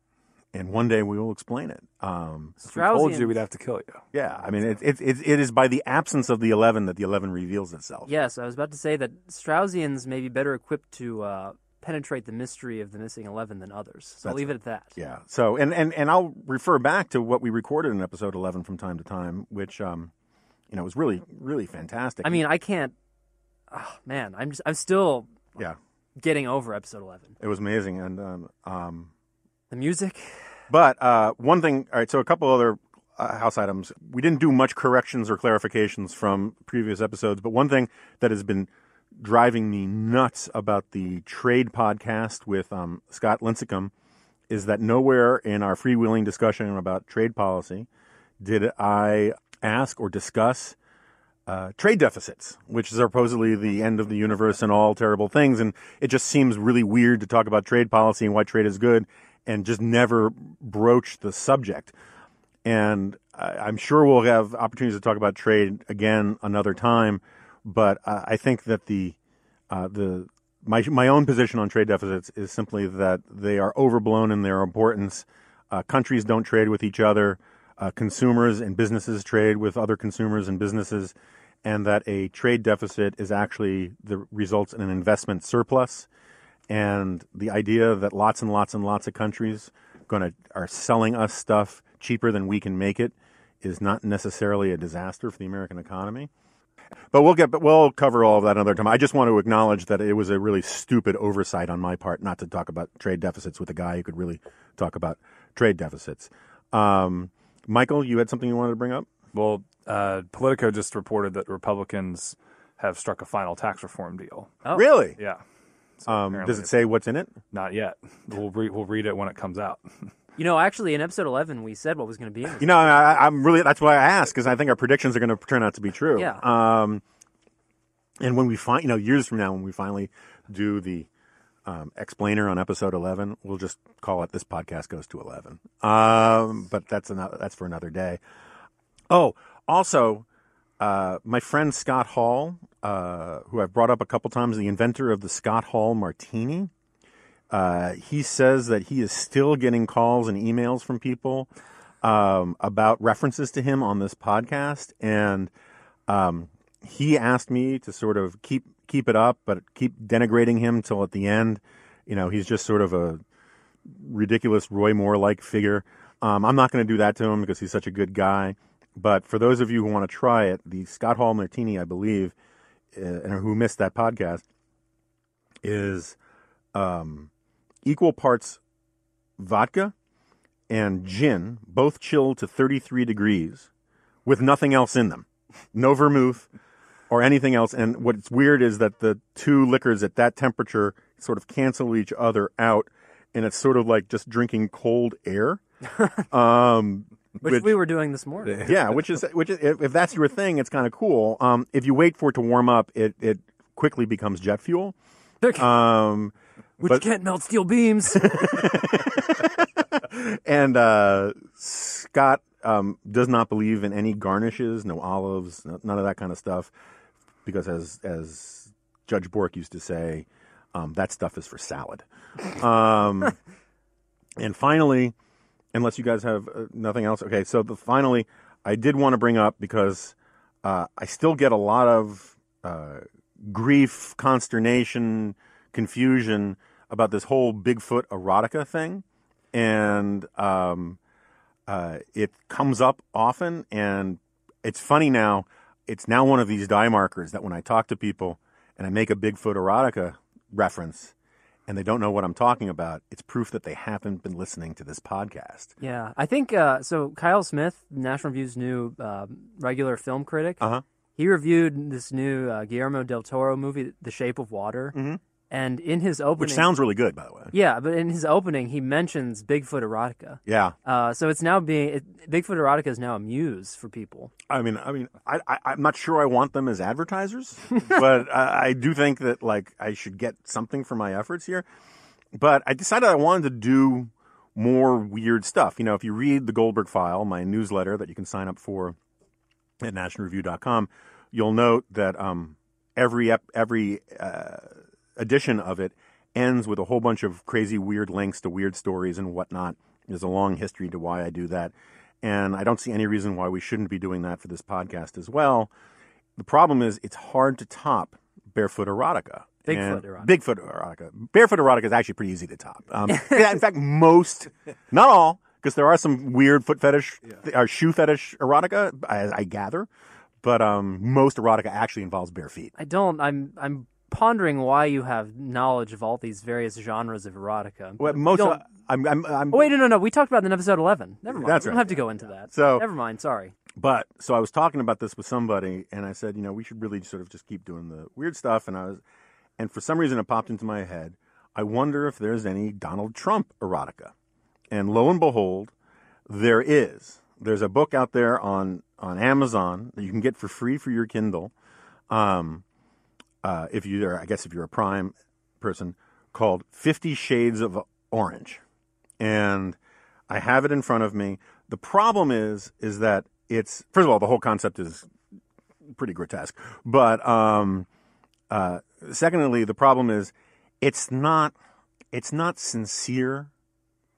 S1: And one day we will explain it. Um,
S2: If we told you, we'd have to kill you.
S1: yeah, I mean, it, it, it, it is by the absence of the 11 that the 11 reveals itself.
S3: Yes, I was about to say that Straussians may be better equipped to uh, penetrate the mystery of the missing eleven than others. So I'll
S1: That's
S3: leave it at that.
S1: Yeah. So, and, and, and I'll refer back to what we recorded in episode 11 from time to time, which, um, you know, was really, really fantastic.
S3: I mean, I can't. Oh, man, I'm just I'm still
S1: yeah,
S3: getting over episode eleven.
S1: it was amazing. And, um, um,
S3: The music.
S1: But uh, one thing, all right, so a couple other uh, house items. We didn't do much corrections or clarifications from previous episodes, but one thing that has been driving me nuts about the trade podcast with um, Scott Lincicome is that nowhere in our freewheeling discussion about trade policy did I ask or discuss uh, trade deficits, which is supposedly the end of the universe and all terrible things. And it just seems really weird to talk about trade policy and why trade is good and just never broach the subject. And I'm sure we'll have opportunities to talk about trade again another time. But I think that the uh, the my my own position on trade deficits is simply that they are overblown in their importance. Uh, countries don't trade with each other. Uh, consumers and businesses trade with other consumers and businesses, and that a trade deficit is actually the results in an investment surplus. And the idea that lots and lots and lots of countries going to are selling us stuff cheaper than we can make it is not necessarily a disaster for the American economy. But we'll get, but we'll cover all of that another time. I just want to acknowledge that it was a really stupid oversight on my part not to talk about trade deficits with a guy who could really talk about trade deficits. Um, Michael, you had something you wanted to bring up?
S2: Well, uh, Politico just reported that Republicans have struck a final tax reform deal.
S3: Oh.
S1: Really?
S2: Yeah. So
S1: Um, does it say what's in it?
S2: Not yet. We'll re- we'll read it when it comes out.
S3: You know, actually, in episode eleven, we said what was going to be. in it.
S1: You know, I, I'm really that's why I asked because I think our predictions are going to turn out to be true.
S3: Yeah.
S1: Um, and when we find, you know, years from now, when we finally do the um, explainer on episode 11. We'll just call it "This Podcast Goes to 11." Um, but that's another, that's for another day. Oh, also, uh, my friend Scott Hall, uh, who I've brought up a couple times, the inventor of the Scott Hall Martini. Uh, he says that he is still getting calls and emails from people um, about references to him on this podcast, and um, he asked me to sort of keep keep it up, but keep denigrating him till at the end. You know, he's just sort of a ridiculous Roy Moore like figure. Um, I'm not going to do that to him because he's such a good guy. But for those of you who want to try it, the Scott Hall Martini, I believe, and who missed that podcast, is um, equal parts vodka and gin, both chilled to 33 degrees, with nothing else in them. No vermouth or anything else. And what's weird is that the two liquors at that temperature sort of cancel each other out, and it's sort of like just drinking cold air. um,
S3: Which,
S1: which-
S3: we were doing this morning.
S1: yeah, which is which is if, that's your thing, it's kind of cool. Um, if you wait for it to warm up, it it quickly becomes jet fuel. Um,
S3: Which
S1: but-
S3: can't melt steel beams.
S1: and uh, Scott um, does not believe in any garnishes, no olives, no, none of that kind of stuff, because as as Judge Bork used to say, um, that stuff is for salad. Um, and finally, unless you guys have uh, nothing else, okay. So the, finally, I did want to bring up because uh, I still get a lot of uh, grief, consternation, confusion about this whole Bigfoot erotica thing, and um, uh, it comes up often. And it's funny now. It's now one of these die markers that when I talk to people and I make a Bigfoot erotica reference, and they don't know what I'm talking about, it's proof that they haven't been listening to this podcast.
S3: yeah, I think uh, so. Kyle Smith, National Review's new um, regular film critic,
S1: Uh huh.
S3: he reviewed this new uh, Guillermo del Toro movie, The Shape of Water,
S1: Mhm.
S3: And in his opening,
S1: Which sounds really good, by the way.
S3: yeah, but in his opening, he mentions Bigfoot erotica.
S1: Yeah.
S3: Uh, so it's now being it, Bigfoot erotica is now a muse for people.
S1: I mean, I mean, I, I, I'm not sure I want them as advertisers, but I, I do think that like I should get something for my efforts here. But I decided I wanted to do more weird stuff. You know, if you read the Goldberg File, my newsletter that you can sign up for at nationalreview.com, you'll note that um, every ep- every uh, edition of it ends with a whole bunch of crazy, weird links to weird stories and whatnot. There's a long history to why I do that. And I don't see any reason why we shouldn't be doing that for this podcast as well. The problem is it's hard to top Barefoot Erotica.
S3: Bigfoot
S1: And-
S3: erotica.
S1: Bigfoot Erotica. Barefoot Erotica is actually pretty easy to top. Um, yeah, in fact, most, not all, because there are some weird foot fetish or shoe fetish erotica, as I gather. But um, most erotica actually involves bare feet.
S3: I don't. I'm. I'm pondering why you have knowledge of all these various genres of erotica.
S1: Well, most,
S3: don't-
S1: I'm, I'm, I'm,
S3: Oh, wait, no, no, no. We talked about that in episode 11. Never mind.
S1: That's
S3: we don't
S1: right.
S3: have to go into that.
S1: So-
S3: Never mind. Sorry.
S1: But so I was talking about this with somebody, and I said, you know, we should really sort of just keep doing the weird stuff. And I was, and for some reason, it popped into my head. I wonder if there's any Donald Trump erotica. And lo and behold, there is. There's a book out there on on Amazon that you can get for free for your Kindle. Um, uh, if you're, I guess, if you're a Prime person, called Fifty Shades of Orange, and I have it in front of me. The problem is, is that it's first of all, the whole concept is pretty grotesque. But um, uh, secondly, the problem is it's not it's not sincere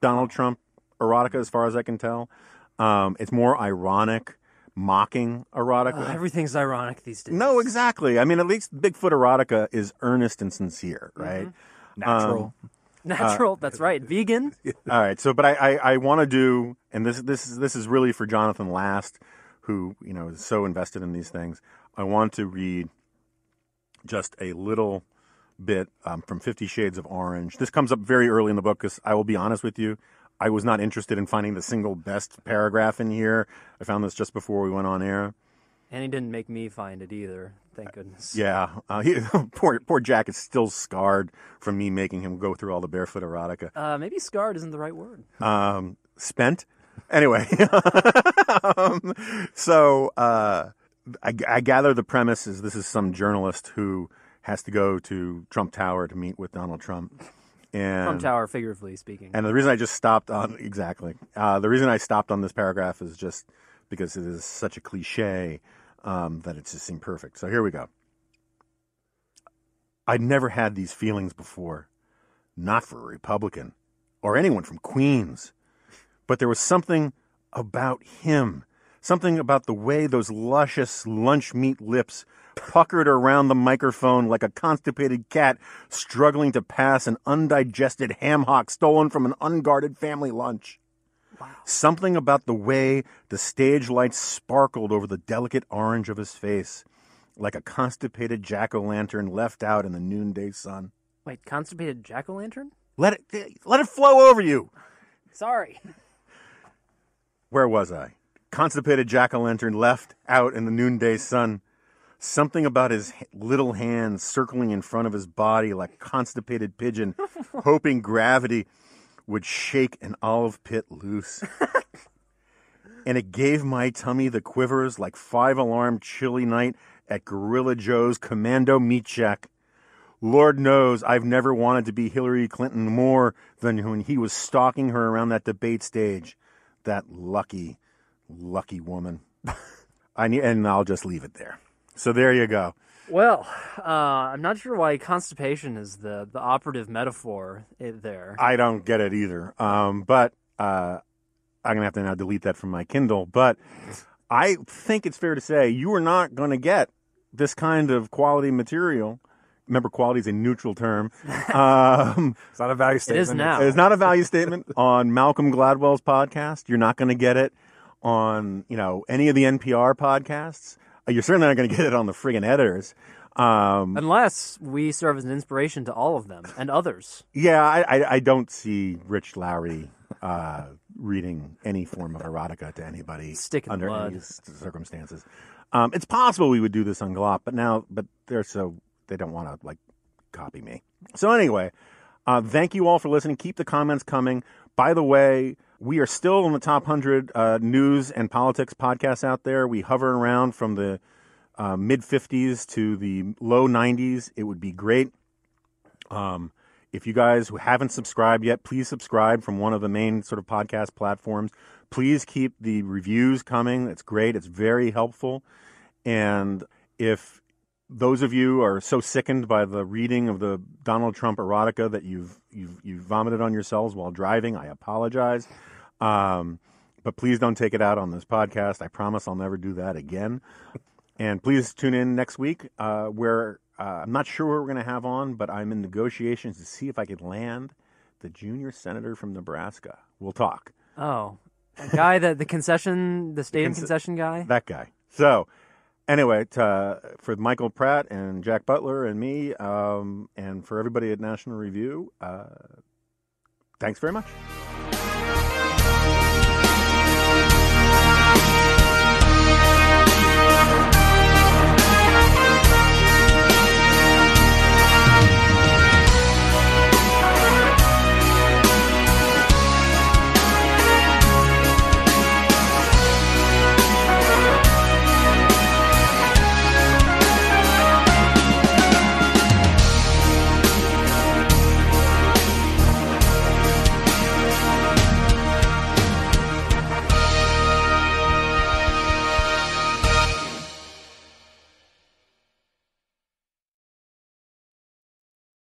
S1: Donald Trump erotica, as far as I can tell. Um, it's more ironic, mocking erotica.
S3: Uh, everything's ironic these days.
S1: no, exactly. I mean, at least Bigfoot erotica is earnest and sincere, right?
S2: Natural.
S3: Natural. that's right. Vegan.
S1: All right. So, but I, I, I want to do, and this, this is, this is really for Jonathan Last, who, you know, is so invested in these things. I want to read just a little bit um, from Fifty Shades of Orange. This comes up very early in the book because I will be honest with you. I was not interested in finding the single best paragraph in here. I found this just before we went on air.
S3: And he didn't make me find it either. Thank goodness.
S1: Yeah, uh, he, poor poor Jack is still scarred from me making him go through all the barefoot erotica.
S3: Uh, maybe scarred isn't the right word.
S1: um, spent. Anyway, um, so uh, I, I gather the premise is this is some journalist who has to go to Trump Tower to meet with Donald Trump. And
S3: Trump Tower, figuratively speaking.
S1: and the reason I just stopped on exactly uh, the reason I stopped on this paragraph is just because it is such a cliche um, that it just seemed perfect. So here we go. I'd never had these feelings before, not for a Republican or anyone from Queens, but there was something about him, something about the way those luscious lunch meat lips puckered around the microphone like a constipated cat struggling to pass an undigested ham hock stolen from an unguarded family lunch. Wow. Something about the way the stage lights sparkled over the delicate orange of his face, like a constipated jack o' lantern left out in the noonday sun.
S3: Wait, constipated jack o' lantern?
S1: Let it let it flow over you.
S3: Sorry.
S1: Where was I? Constipated jack o' lantern left out in the noonday sun. Something about his little hands circling in front of his body like constipated pigeon, hoping gravity would shake an olive pit loose. and it gave my tummy the quivers like five alarm chilly night at Gorilla Joe's Commando Meat Shack. Lord knows I've never wanted to be Hillary Clinton more than when he was stalking her around that debate stage. That lucky, lucky woman. I need, and I'll just leave it there. So there you go.
S3: Well, uh, I'm not sure why constipation is the, the operative metaphor there.
S1: I don't get it either. Um, but uh, I'm gonna have to now delete that from my Kindle. But I think it's fair to say you are not going to get this kind of quality material. Remember, quality is a neutral term. Um,
S2: It's not a value statement.
S3: is now.
S1: It's not a value statement on Malcolm Gladwell's podcast. You're not going to get it on you know any of the NPR podcasts. Uh, You're certainly not going to get it on the friggin' editors. Um,
S3: Unless we serve as an inspiration to all of them and others.
S1: yeah, I, I, I don't see Rich Lowry uh, reading any form of erotica to anybody
S3: Stick
S1: under any circumstances. Um, it's possible we would do this on GLoP, but now, but they're so they don't want to like copy me. So anyway, uh, thank you all for listening. Keep the comments coming. By the way, we are still in the top hundred uh, news and politics podcasts out there. We hover around from the uh, mid 50s to the low 90s. It would be great. Um, if you guys who haven't subscribed yet, please subscribe from one of the main sort of podcast platforms. Please keep the reviews coming. It's great. It's very helpful. And if those of you are so sickened by the reading of the Donald Trump erotica that you've you've you've vomited on yourselves while driving, I apologize. Um, but please don't take it out on this podcast. I promise I'll never do that again. And please tune in next week, uh, where uh, I'm not sure what we're going to have on, but I'm in negotiations to see if I could land the junior senator from Nebraska. We'll talk.
S3: Oh, guy that the concession, the stadium
S1: conce-
S3: concession guy.
S1: That guy. So, anyway, t- uh, for Michael Pratt and Jack Butler and me, um, and for everybody at National Review, uh, thanks very much.